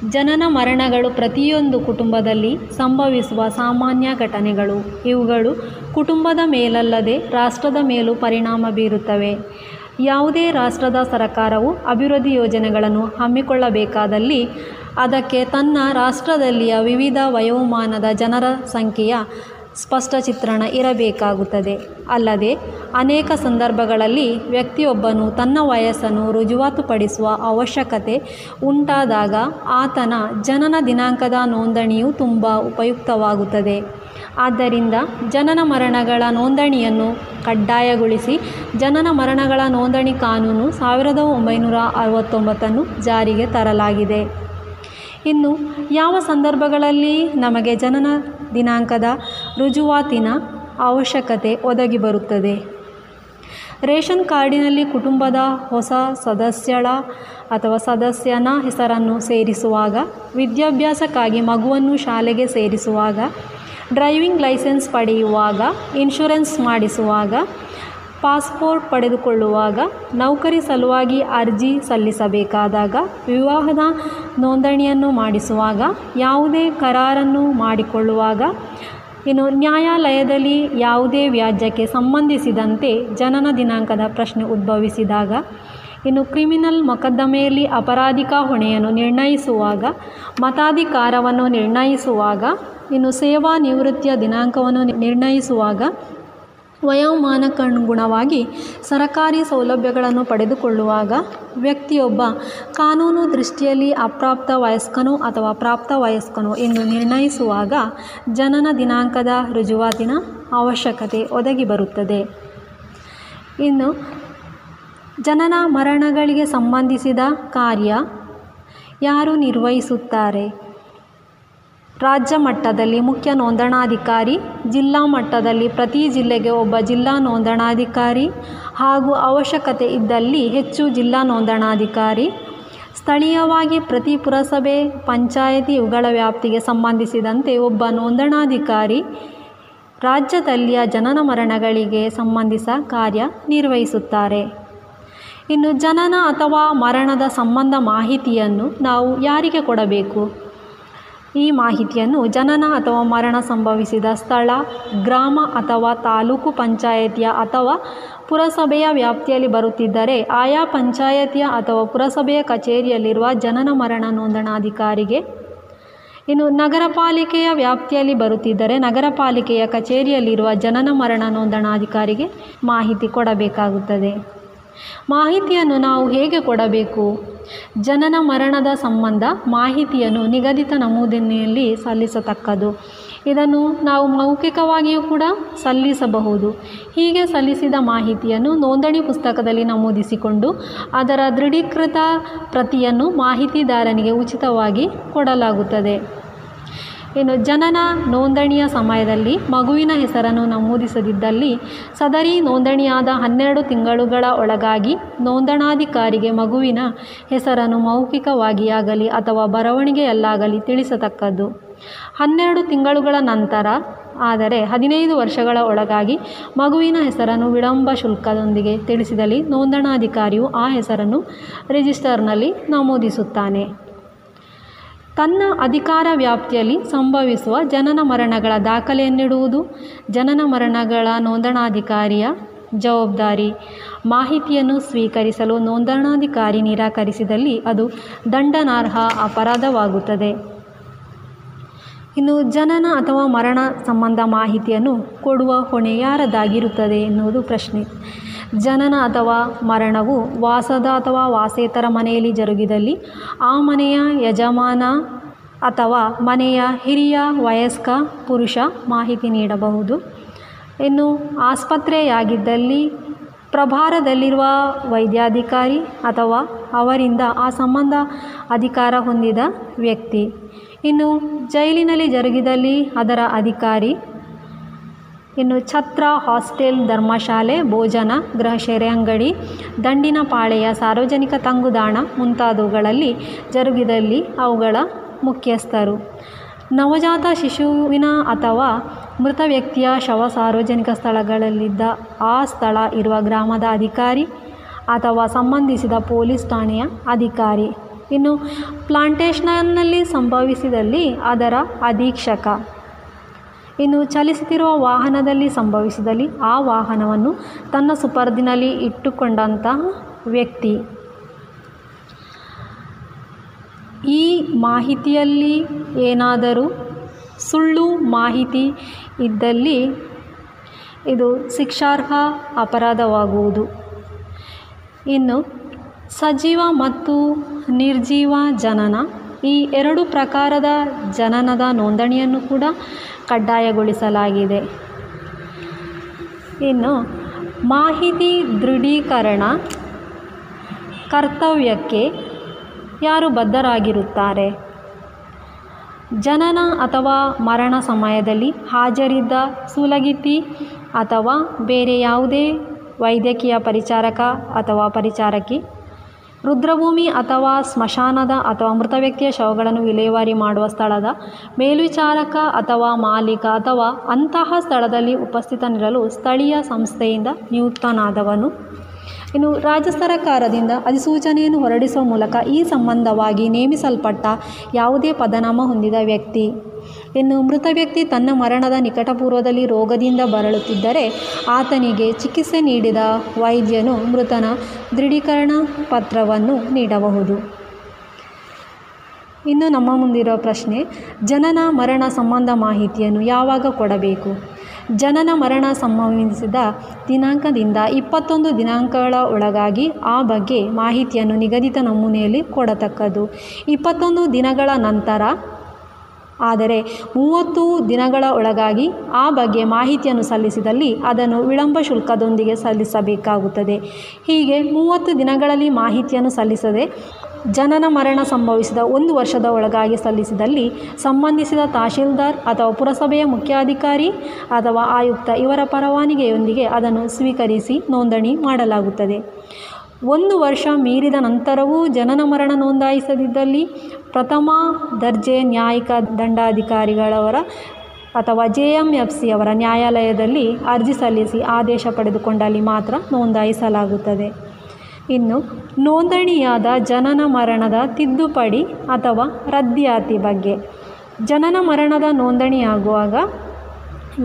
ಜನನ ಮರಣಗಳು ಪ್ರತಿಯೊಂದು ಕುಟುಂಬದಲ್ಲಿ ಸಂಭವಿಸುವ ಸಾಮಾನ್ಯ ಘಟನೆಗಳು. ಇವುಗಳು ಕುಟುಂಬದ ಮೇಲಲ್ಲದೆ ರಾಷ್ಟ್ರದ ಮೇಲೂ ಪರಿಣಾಮ ಬೀರುತ್ತವೆ. ಯಾವುದೇ ರಾಷ್ಟ್ರದ ಸರಕಾರವು ಅಭಿವೃದ್ಧಿ ಯೋಜನೆಗಳನ್ನು ಹಮ್ಮಿಕೊಳ್ಳಬೇಕಾದಲ್ಲಿ ಅದಕ್ಕೆ ತನ್ನ ರಾಷ್ಟ್ರದಲ್ಲಿಯ ವಿವಿಧ ವಯೋಮಾನದ ಜನರ ಸಂಖ್ಯೆಯ ಸ್ಪಷ್ಟ ಚಿತ್ರಣ ಇರಬೇಕಾಗುತ್ತದೆ. ಅಲ್ಲದೆ, ಅನೇಕ ಸಂದರ್ಭಗಳಲ್ಲಿ ವ್ಯಕ್ತಿಯೊಬ್ಬನು ತನ್ನ ವಯಸ್ಸನ್ನು ರುಜುವಾತುಪಡಿಸುವ ಅವಶ್ಯಕತೆ ಉಂಟಾದಾಗ ಆತನ ಜನನ ದಿನಾಂಕದ ನೋಂದಣಿಯು ತುಂಬ ಉಪಯುಕ್ತವಾಗುತ್ತದೆ. ಆದ್ದರಿಂದ ಜನನ ಮರಣಗಳ ನೋಂದಣಿಯನ್ನು ಕಡ್ಡಾಯಗೊಳಿಸಿ ಜನನ ಮರಣಗಳ ನೋಂದಣಿ ಕಾನೂನು ಸಾವಿರದ ಒಂಬೈನೂರ ಅರವತ್ತೊಂಬತ್ತನ್ನು ಜಾರಿಗೆ ತರಲಾಗಿದೆ. ಇನ್ನು, ಯಾವ ಸಂದರ್ಭಗಳಲ್ಲಿ ನಮಗೆ ಜನನ ದಿನಾಂಕದ ರುಜುವಾತಿನ ಅವಶ್ಯಕತೆ ಒದಗಿ ಬರುತ್ತದೆ. ರೇಷನ್ ಕಾರ್ಡಿನಲ್ಲಿ ಕುಟುಂಬದ ಹೊಸ ಸದಸ್ಯಳ ಅಥವಾ ಸದಸ್ಯನ ಹೆಸರನ್ನು ಸೇರಿಸುವಾಗ, ವಿದ್ಯಾಭ್ಯಾಸಕ್ಕಾಗಿ ಮಗುವನ್ನು ಶಾಲೆಗೆ ಸೇರಿಸುವಾಗ, ಡ್ರೈವಿಂಗ್ ಲೈಸೆನ್ಸ್ ಪಡೆಯುವಾಗ, ಇನ್ಶೂರೆನ್ಸ್ ಮಾಡಿಸುವಾಗ ಪಾಸ್ಪೋರ್ಟ್ ಪಡೆದುಕೊಳ್ಳುವಾಗ ನೌಕರಿ ಸಲುವಾಗಿ ಅರ್ಜಿ ಸಲ್ಲಿಸಬೇಕಾದಾಗ ವಿವಾಹದ ನೋಂದಣಿಯನ್ನು ಮಾಡಿಸುವಾಗ ಯಾವುದೇ ಕರಾರನ್ನು ಮಾಡಿಕೊಳ್ಳುವಾಗ, ಇನ್ನು ನ್ಯಾಯಾಲಯದಲ್ಲಿ ಯಾವುದೇ ವ್ಯಾಜ್ಯಕ್ಕೆ ಸಂಬಂಧಿಸಿದಂತೆ ಜನನ ದಿನಾಂಕದ ಪ್ರಶ್ನೆ ಉದ್ಭವಿಸಿದಾಗ, ಇನ್ನು ಕ್ರಿಮಿನಲ್ ಮೊಕದ್ದಮೆಯಲ್ಲಿ ಅಪರಾಧಿಕ ಹೊಣೆಯನ್ನು ನಿರ್ಣಯಿಸುವಾಗ, ಮತಾಧಿಕಾರವನ್ನು ನಿರ್ಣಯಿಸುವಾಗ, ಇನ್ನು ಸೇವಾ ನಿವೃತ್ತಿಯ ದಿನಾಂಕವನ್ನು ನಿರ್ಣಯಿಸುವಾಗ ವಯೋಮಾನಕ್ಕನುಗುಣವಾಗಿ ಸರಕಾರಿ ಸೌಲಭ್ಯಗಳನ್ನು ಪಡೆದುಕೊಳ್ಳುವಾಗ ವ್ಯಕ್ತಿಯೊಬ್ಬ ಕಾನೂನು ದೃಷ್ಟಿಯಲ್ಲಿ ಅಪ್ರಾಪ್ತ ವಯಸ್ಕನೋ ಅಥವಾ ಪ್ರಾಪ್ತ ವಯಸ್ಕನೋ ಎಂದು ನಿರ್ಣಯಿಸುವಾಗ ಜನನ ದಿನಾಂಕದ ರುಜುವಾತಿನ ಅವಶ್ಯಕತೆ ಒದಗಿ ಬರುತ್ತದೆ. ಇನ್ನು ಜನನ ಮರಣಗಳಿಗೆ ಸಂಬಂಧಿಸಿದ ಕಾರ್ಯ ಯಾರು ನಿರ್ವಹಿಸುತ್ತಾರೆ? ರಾಜ್ಯ ಮಟ್ಟದಲ್ಲಿ ಮುಖ್ಯ ನೋಂದಣಾಧಿಕಾರಿ, ಜಿಲ್ಲಾ ಮಟ್ಟದಲ್ಲಿ ಪ್ರತಿ ಜಿಲ್ಲೆಗೆ ಒಬ್ಬ ಜಿಲ್ಲಾ ನೋಂದಣಾಧಿಕಾರಿ ಹಾಗೂ ಅವಶ್ಯಕತೆ ಇದ್ದಲ್ಲಿ ಹೆಚ್ಚು ಜಿಲ್ಲಾ ನೋಂದಣಾಧಿಕಾರಿ. ಸ್ಥಳೀಯವಾಗಿ ಪ್ರತಿ ಪುರಸಭೆ, ಪಂಚಾಯಿತಿ ಇವುಗಳ ವ್ಯಾಪ್ತಿಗೆ ಸಂಬಂಧಿಸಿದಂತೆ ಒಬ್ಬ ನೋಂದಣಾಧಿಕಾರಿ ರಾಜ್ಯದಲ್ಲಿಯ ಜನನ ಮರಣಗಳಿಗೆ ಸಂಬಂಧಿಸ ಕಾರ್ಯ ನಿರ್ವಹಿಸುತ್ತಾರೆ. ಇನ್ನು ಜನನ ಅಥವಾ ಮರಣದ ಸಂಬಂಧ ಮಾಹಿತಿಯನ್ನು ನಾವು ಯಾರಿಗೆ ಕೊಡಬೇಕು? ಈ ಮಾಹಿತಿಯನ್ನು ಜನನ ಅಥವಾ ಮರಣ ಸಂಭವಿಸಿದ ಸ್ಥಳ, ಗ್ರಾಮ ಅಥವಾ ತಾಲೂಕು ಪಂಚಾಯತಿಯ ಅಥವಾ ಪುರಸಭೆಯ ವ್ಯಾಪ್ತಿಯಲ್ಲಿ ಬರುತ್ತಿದ್ದರೆ ಆಯಾ ಪಂಚಾಯತಿಯ ಅಥವಾ ಪುರಸಭೆಯ ಕಚೇರಿಯಲ್ಲಿರುವ ಜನನ ಮರಣ ನೋಂದಣಾಧಿಕಾರಿಗೆ ಇನ್ನು ನಗರ ಪಾಲಿಕೆಯ ವ್ಯಾಪ್ತಿಯಲ್ಲಿ ಬರುತ್ತಿದ್ದರೆ ನಗರ ಪಾಲಿಕೆಯ ಕಚೇರಿಯಲ್ಲಿರುವ ಜನನ ಮರಣ ನೋಂದಣಾಧಿಕಾರಿಗೆ ಮಾಹಿತಿ ಕೊಡಬೇಕಾಗುತ್ತದೆ. ಮಾಹಿತಿಯನ್ನು ನಾವು ಹೇಗೆ ಕೊಡಬೇಕು? ಜನನ ಮರಣದ ಸಂಬಂಧ ಮಾಹಿತಿಯನ್ನು ನಿಗದಿತ ನಮೂದಿನಲ್ಲಿ ಸಲ್ಲಿಸತಕ್ಕದು. ಇದನ್ನು ನಾವು ಮೌಖಿಕವಾಗಿಯೂ ಕೂಡ ಸಲ್ಲಿಸಬಹುದು. ಹೀಗೆ ಸಲ್ಲಿಸಿದ ಮಾಹಿತಿಯನ್ನು ನೋಂದಣಿ ಪುಸ್ತಕದಲ್ಲಿ ನಮೂದಿಸಿಕೊಂಡು ಅದರ ದೃಢೀಕೃತ ಪ್ರತಿಯನ್ನು ಮಾಹಿತಿದಾರನಿಗೆ ಉಚಿತವಾಗಿ ಕೊಡಲಾಗುತ್ತದೆ. ಇನ್ನು ಜನನ ನೋಂದಣಿಯ ಸಮಯದಲ್ಲಿ ಮಗುವಿನ ಹೆಸರನ್ನು ನಮೂದಿಸದಿದ್ದಲ್ಲಿ ಸದರಿ ನೋಂದಣಿಯಾದ ಹನ್ನೆರಡು ತಿಂಗಳುಗಳ ಒಳಗಾಗಿ ನೋಂದಣಾಧಿಕಾರಿಗೆ ಮಗುವಿನ ಹೆಸರನ್ನು ಮೌಖಿಕವಾಗಿಯಾಗಲಿ ಅಥವಾ ಬರವಣಿಗೆಯಲ್ಲಾಗಲಿ ತಿಳಿಸತಕ್ಕದ್ದು. ಹನ್ನೆರಡು ತಿಂಗಳುಗಳ ನಂತರ, ಆದರೆ ಹದಿನೈದು ವರ್ಷಗಳ ಒಳಗಾಗಿ ಮಗುವಿನ ಹೆಸರನ್ನು ವಿಳಂಬ ಶುಲ್ಕದೊಂದಿಗೆ ತಿಳಿಸಿದಲ್ಲಿ ನೋಂದಣಾಧಿಕಾರಿಯು ಆ ಹೆಸರನ್ನು ರಿಜಿಸ್ಟರ್ನಲ್ಲಿ ನಮೂದಿಸುತ್ತಾನೆ. ತನ್ನ ಅಧಿಕಾರ ವ್ಯಾಪ್ತಿಯಲ್ಲಿ ಸಂಭವಿಸುವ ಜನನ ಮರಣಗಳ ದಾಖಲೆಯನ್ನಿಡುವುದು. ಜನನ ಮರಣಗಳ ನೋಂದಣಾಧಿಕಾರಿಯ ಜವಾಬ್ದಾರಿ. ಮಾಹಿತಿಯನ್ನು ಸ್ವೀಕರಿಸಲು ನೋಂದಣಾಧಿಕಾರಿ ನಿರಾಕರಿಸಿದಲ್ಲಿ ಅದು ದಂಡನಾರ್ಹ ಅಪರಾಧವಾಗುತ್ತದೆ. ಇನ್ನು ಜನನ ಅಥವಾ ಮರಣ ಸಂಬಂಧ ಮಾಹಿತಿಯನ್ನು ಕೊಡುವ ಹೊಣೆ ಯಾರದಾಗಿರುತ್ತದೆ ಎನ್ನುವುದು ಪ್ರಶ್ನೆ. ಜನನ ಅಥವಾ ಮರಣವು ವಾಸದ ಅಥವಾ ವಾಸೇತರ ಮನೆಯಲ್ಲಿ ಜರುಗಿದಲ್ಲಿ ಆ ಮನೆಯ ಯಜಮಾನ ಅಥವಾ ಮನೆಯ ಹಿರಿಯ ವಯಸ್ಕ ಪುರುಷ ಮಾಹಿತಿ ನೀಡಬಹುದು. ಇನ್ನು ಆಸ್ಪತ್ರೆಯಾಗಿದ್ದಲ್ಲಿ ಪ್ರಭಾರದಲ್ಲಿರುವ ವೈದ್ಯಾಧಿಕಾರಿ ಅಥವಾ ಅವರಿಂದ ಆ ಸಂಬಂಧ ಅಧಿಕಾರ ಹೊಂದಿದ ವ್ಯಕ್ತಿ. ಇನ್ನು ಜೈಲಿನಲ್ಲಿ ಜರುಗಿದಲ್ಲಿ ಅದರ ಅಧಿಕಾರಿ ಇನ್ನು ಛತ್ರ ಹಾಸ್ಟೆಲ್ ಧರ್ಮಶಾಲೆ, ಭೋಜನ, ಗೃಹ ಸೇರೆ ಅಂಗಡಿ ದಂಡಿನ ಪಾಳೆಯ ಸಾರ್ವಜನಿಕ ತಂಗುದಾಣ ಮುಂತಾದವುಗಳಲ್ಲಿ ಜರುಗಿದಲ್ಲಿ ಅವುಗಳ ಮುಖ್ಯಸ್ಥರು. ನವಜಾತ ಶಿಶುವಿನ ಅಥವಾ ಮೃತ ವ್ಯಕ್ತಿಯ ಶವ ಸಾರ್ವಜನಿಕ ಸ್ಥಳಗಳಲ್ಲಿದ್ದ ಆ ಸ್ಥಳ ಇರುವ ಗ್ರಾಮದ ಅಧಿಕಾರಿ ಅಥವಾ ಸಂಬಂಧಿಸಿದ ಪೊಲೀಸ್ ಠಾಣೆಯ ಅಧಿಕಾರಿ. ಇನ್ನು ಪ್ಲಾಂಟೇಷನ್ನಲ್ಲಿ ಸಂಭವಿಸಿದಲ್ಲಿ ಅದರ ಅಧೀಕ್ಷಕ. ಇನ್ನು ಚಲಿಸುತ್ತಿರುವ ವಾಹನದಲ್ಲಿ ಸಂಭವಿಸಿದಲ್ಲಿ ಆ ವಾಹನವನ್ನು ತನ್ನ ಸುಪರ್ದಿನಲ್ಲಿ ಇಟ್ಟುಕೊಂಡಂತಹ ವ್ಯಕ್ತಿ. ಈ ಮಾಹಿತಿಯಲ್ಲಿ ಏನಾದರೂ ಸುಳ್ಳು ಮಾಹಿತಿ ಇದ್ದಲ್ಲಿ ಇದು ಶಿಕ್ಷಾರ್ಹ ಅಪರಾಧವಾಗುವುದು. ಇನ್ನು ಸಜೀವ ಮತ್ತು ನಿರ್ಜೀವ ಜನನ ಈ ಎರಡು ಪ್ರಕಾರದ ಜನನದ ನೋಂದಣಿಯನ್ನು ಕೂಡ ಕಡ್ಡಾಯಗೊಳಿಸಲಾಗಿದೆ. ಇನ್ನು ಮಾಹಿತಿ ದೃಢೀಕರಣ ಕರ್ತವ್ಯಕ್ಕೆ ಯಾರು ಬದ್ಧರಾಗಿರುತ್ತಾರೆ? ಜನನ ಅಥವಾ ಮರಣ ಸಮಯದಲ್ಲಿ ಹಾಜರಿದ್ದ ಸುಲಗಿತಿ ಅಥವಾ ಬೇರೆ ಯಾವುದೇ ವೈದ್ಯಕೀಯ ಪರಿಚಾರಕ ಅಥವಾ ಪರಿಚಾರಕಿ ರುದ್ರಭೂಮಿ ಅಥವಾ ಸ್ಮಶಾನದ ಅಥವಾ ಮೃತ ವ್ಯಕ್ತಿಯ ಶವಗಳನ್ನು ವಿಲೇವಾರಿ ಮಾಡುವ ಸ್ಥಳದ ಮೇಲ್ವಿಚಾರಕ ಅಥವಾ ಮಾಲೀಕ ಅಥವಾ ಅಂತಹ ಸ್ಥಳದಲ್ಲಿ ಉಪಸ್ಥಿತನಿರಲು ಸ್ಥಳೀಯ ಸಂಸ್ಥೆಯಿಂದ ನಿಯುಕ್ತನಾದವನು. ಇನ್ನು ರಾಜ್ಯ ಸರ್ಕಾರದಿಂದ ಅಧಿಸೂಚನೆಯನ್ನು ಹೊರಡಿಸುವ ಮೂಲಕ ಈ ಸಂಬಂಧವಾಗಿ ನೇಮಿಸಲ್ಪಟ್ಟ ಯಾವುದೇ ಪದನಾಮ ಹೊಂದಿದ ವ್ಯಕ್ತಿ ಇನ್ನು ಮೃತ ವ್ಯಕ್ತಿ ತನ್ನ ಮರಣದ ನಿಕಟಪೂರ್ವದಲ್ಲಿ ರೋಗದಿಂದ ಬರಳುತ್ತಿದ್ದರೆ ಆತನಿಗೆ ಚಿಕಿತ್ಸೆ ನೀಡಿದ ವೈದ್ಯನು ಮೃತನ ದೃಢೀಕರಣ ಪತ್ರವನ್ನು ನೀಡಬಹುದು. ಇನ್ನು ನಮ್ಮ ಮುಂದಿರುವ ಪ್ರಶ್ನೆ, ಜನನ ಮರಣ ಸಂಬಂಧ ಮಾಹಿತಿಯನ್ನು ಯಾವಾಗ ಕೊಡಬೇಕು? ಜನನ ಮರಣ ಸಂಭವಿಸಿದ ದಿನಾಂಕದಿಂದ ಇಪ್ಪತ್ತೊಂದು ದಿನಾಂಕಗಳ ಒಳಗಾಗಿ ಆ ಬಗ್ಗೆ ಮಾಹಿತಿಯನ್ನು ನಿಗದಿತ ನಮೂನೆಯಲ್ಲಿ ಕೊಡತಕ್ಕದ್ದು. ಇಪ್ಪತ್ತೊಂದು ದಿನಗಳ ನಂತರ ಆದರೆ ಮೂವತ್ತು ದಿನಗಳ ಒಳಗಾಗಿ ಆ ಬಗ್ಗೆ ಮಾಹಿತಿಯನ್ನು ಸಲ್ಲಿಸಿದಲ್ಲಿ ಅದನ್ನು ವಿಳಂಬ ಶುಲ್ಕದೊಂದಿಗೆ ಸಲ್ಲಿಸಬೇಕಾಗುತ್ತದೆ. ಹೀಗೆ ಮೂವತ್ತು ದಿನಗಳಲ್ಲಿ ಮಾಹಿತಿಯನ್ನು ಸಲ್ಲಿಸದೆ ಜನನ ಮರಣ ಸಂಭವಿಸಿದ ಒಂದು ವರ್ಷದ ಒಳಗಾಗಿ ಸಲ್ಲಿಸಿದಲ್ಲಿ ಸಂಬಂಧಿಸಿದ ತಹಶೀಲ್ದಾರ್ ಅಥವಾ ಪುರಸಭೆಯ ಮುಖ್ಯಾಧಿಕಾರಿ ಅಥವಾ ಆಯುಕ್ತ ಇವರ ಪರವಾನಿಗೆಯೊಂದಿಗೆ ಅದನ್ನು ಸ್ವೀಕರಿಸಿ ನೋಂದಣಿ ಮಾಡಲಾಗುತ್ತದೆ. ಒಂದು ವರ್ಷ ಮೀರಿದ ನಂತರವೂ ಜನನ ಮರಣ ನೋಂದಾಯಿಸದಿದ್ದಲ್ಲಿ ಪ್ರಥಮ ದರ್ಜೆ ನ್ಯಾಯಿಕ ದಂಡಾಧಿಕಾರಿಗಳವರ ಅಥವಾ ಜೆ ಎಂ ಎಫ್ ಸಿ ಅವರ ನ್ಯಾಯಾಲಯದಲ್ಲಿ ಅರ್ಜಿ ಸಲ್ಲಿಸಿ ಆದೇಶ ಪಡೆದುಕೊಂಡಲ್ಲಿ ಮಾತ್ರ ನೋಂದಾಯಿಸಲಾಗುತ್ತದೆ. ಇನ್ನು ನೋಂದಣಿಯಾದ ಜನನ ಮರಣದ ತಿದ್ದುಪಡಿ ಅಥವಾ ರದ್ದಿಯಾತಿ ಬಗ್ಗೆ. ಜನನ ಮರಣದ ನೋಂದಣಿಯಾಗುವಾಗ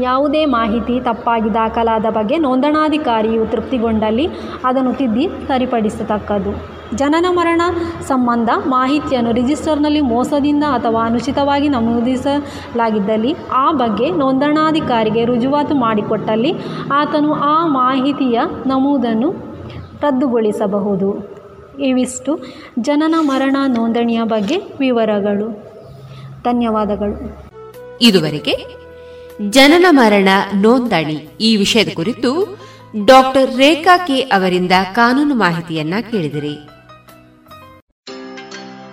ಯಾವುದೇ ಮಾಹಿತಿ ತಪ್ಪಾಗಿ ದಾಖಲಾದ ಬಗ್ಗೆ ನೋಂದಣಾಧಿಕಾರಿಯು ತೃಪ್ತಿಗೊಂಡಲ್ಲಿ ಅದನ್ನು ತಿದ್ದಿ ಸರಿಪಡಿಸತಕ್ಕದ್ದು. ಜನನ ಮರಣ ಸಂಬಂಧ ಮಾಹಿತಿಯನ್ನು ರಿಜಿಸ್ಟರ್ನಲ್ಲಿ ಮೋಸದಿಂದ ಅಥವಾ ಅನುಚಿತವಾಗಿ ನಮೂದಿಸಲಾಗಿದ್ದಲ್ಲಿ ಆ ಬಗ್ಗೆ ನೋಂದಣಾಧಿಕಾರಿಗೆ ರುಜುವಾತು ಮಾಡಿಕೊಟ್ಟಲ್ಲಿ ಆತನು ಆ ಮಾಹಿತಿಯ ನಮೂದನ್ನು ರದ್ದುಗೊಳಿಸಬಹುದು. ಇವಿಷ್ಟು ಜನನ ಮರಣ ನೋಂದಣಿಯ ಬಗ್ಗೆ ವಿವರಗಳು. ಧನ್ಯವಾದಗಳು. ಇದುವರೆಗೆ ಜನನ ಮರಣ ನೋಂದಣಿ. ಈ ವಿಷಯದ ಕುರಿತು ಡಾಕ್ಟರ್ ರೇಖಾ ಕೆ ಅವರಿಂದ ಕಾನೂನು ಮಾಹಿತಿಯನ್ನ ಕೇಳಿದಿರಿ.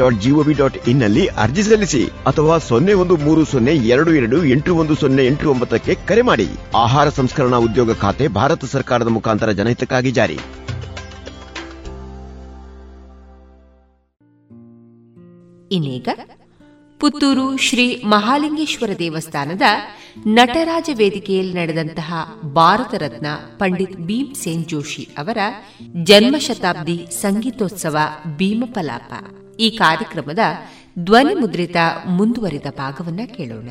dot GOV dot ಇನ್ನಲ್ಲಿ ಅರ್ಜಿ ಸಲ್ಲಿಸಿ ಅಥವಾ ಸೊನ್ನೆ ಒಂದು ಮೂರು ಸೊನ್ನೆ ಎರಡು ಎರಡು ಎಂಟು ಒಂದು ಸೊನ್ನೆ ಎಂಟು ಒಂಬತ್ತಕ್ಕೆ ಕರೆ ಮಾಡಿ. ಆಹಾರ ಸಂಸ್ಕರಣಾ ಉದ್ಯೋಗ ಖಾತೆ ಭಾರತ ಸರ್ಕಾರದ ಮುಖಾಂತರ ಜನಹಿತಕ್ಕಾಗಿ ಜಾರಿ. ಇನ್ನೀಗ ಪುತ್ತೂರು ಶ್ರೀ ಮಹಾಲಿಂಗೇಶ್ವರ ದೇವಸ್ಥಾನದ ನಟರಾಜ ವೇದಿಕೆಯಲ್ಲಿ ನಡೆದಂತಹ ಭಾರತ ರತ್ನ ಪಂಡಿತ್ ಭೀಮ್ ಸೇನ್ ಜೋಶಿ ಅವರ ಜನ್ಮ ಶತಾಬ್ದಿ ಸಂಗೀತೋತ್ಸವ ಭೀಮಪಲಾಪ. ಈ ಕಾರ್ಯಕ್ರಮದ ಧ್ವನಿ ಮುದ್ರಿತ ಮುಂದುವರಿದ ಭಾಗವನ್ನು ಕೇಳೋಣ.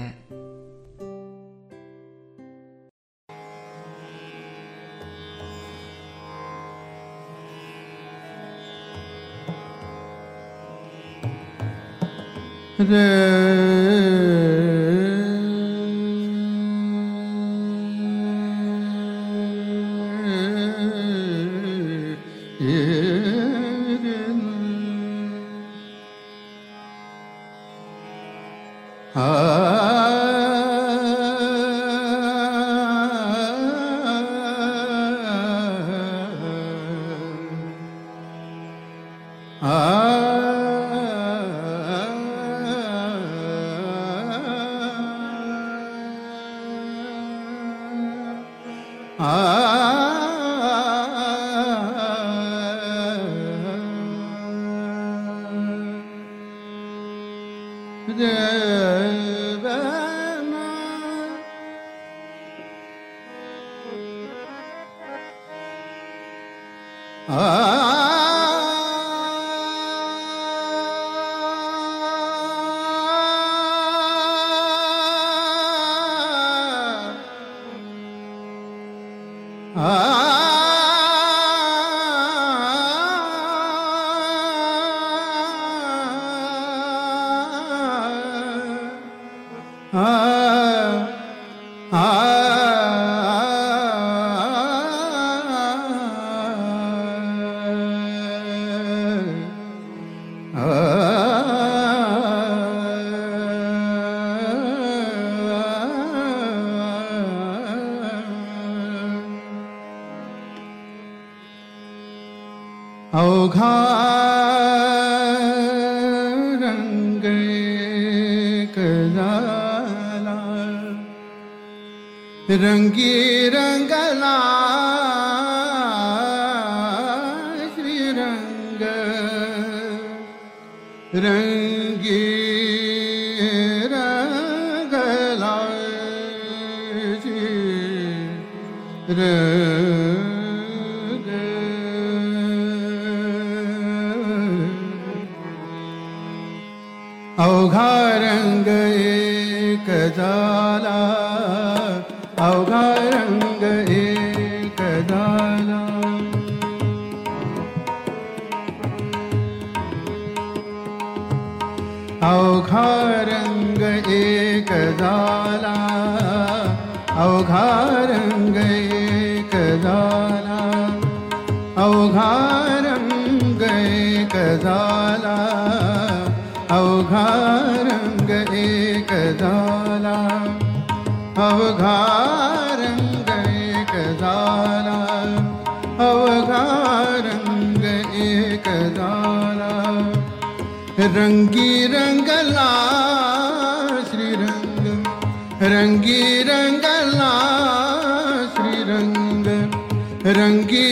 रे अवघारंग एक झाला अवघारंग एक झाला रंगी रंगला श्रीरंग रंगी रंगला श्रीरंग रंगी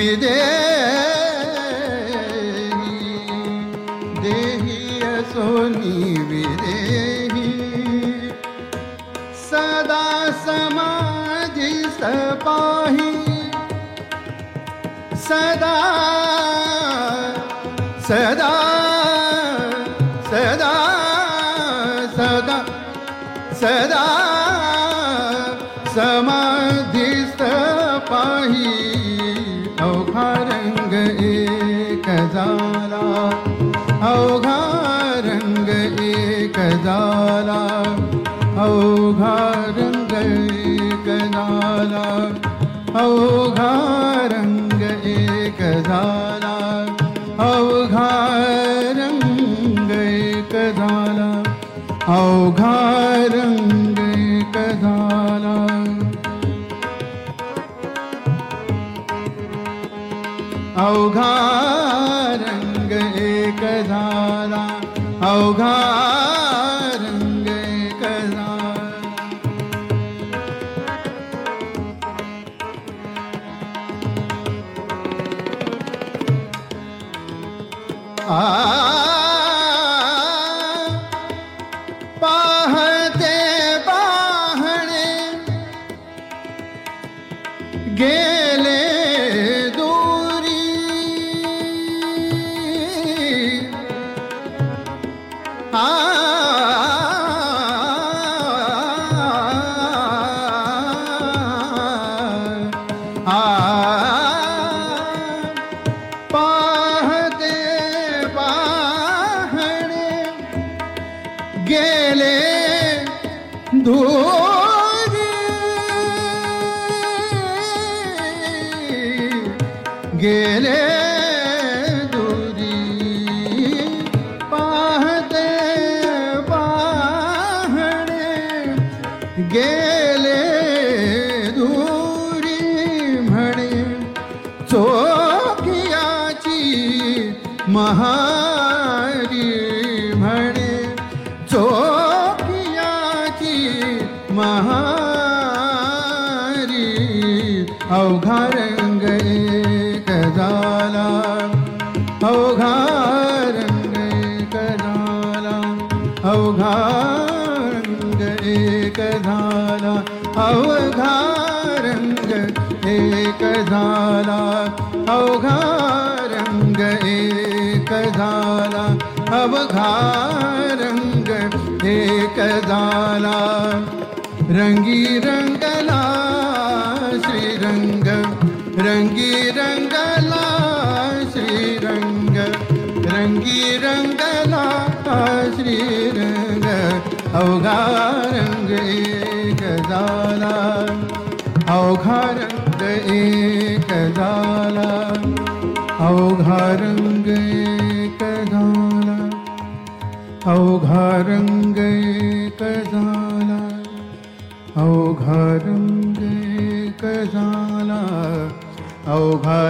bir de शोभा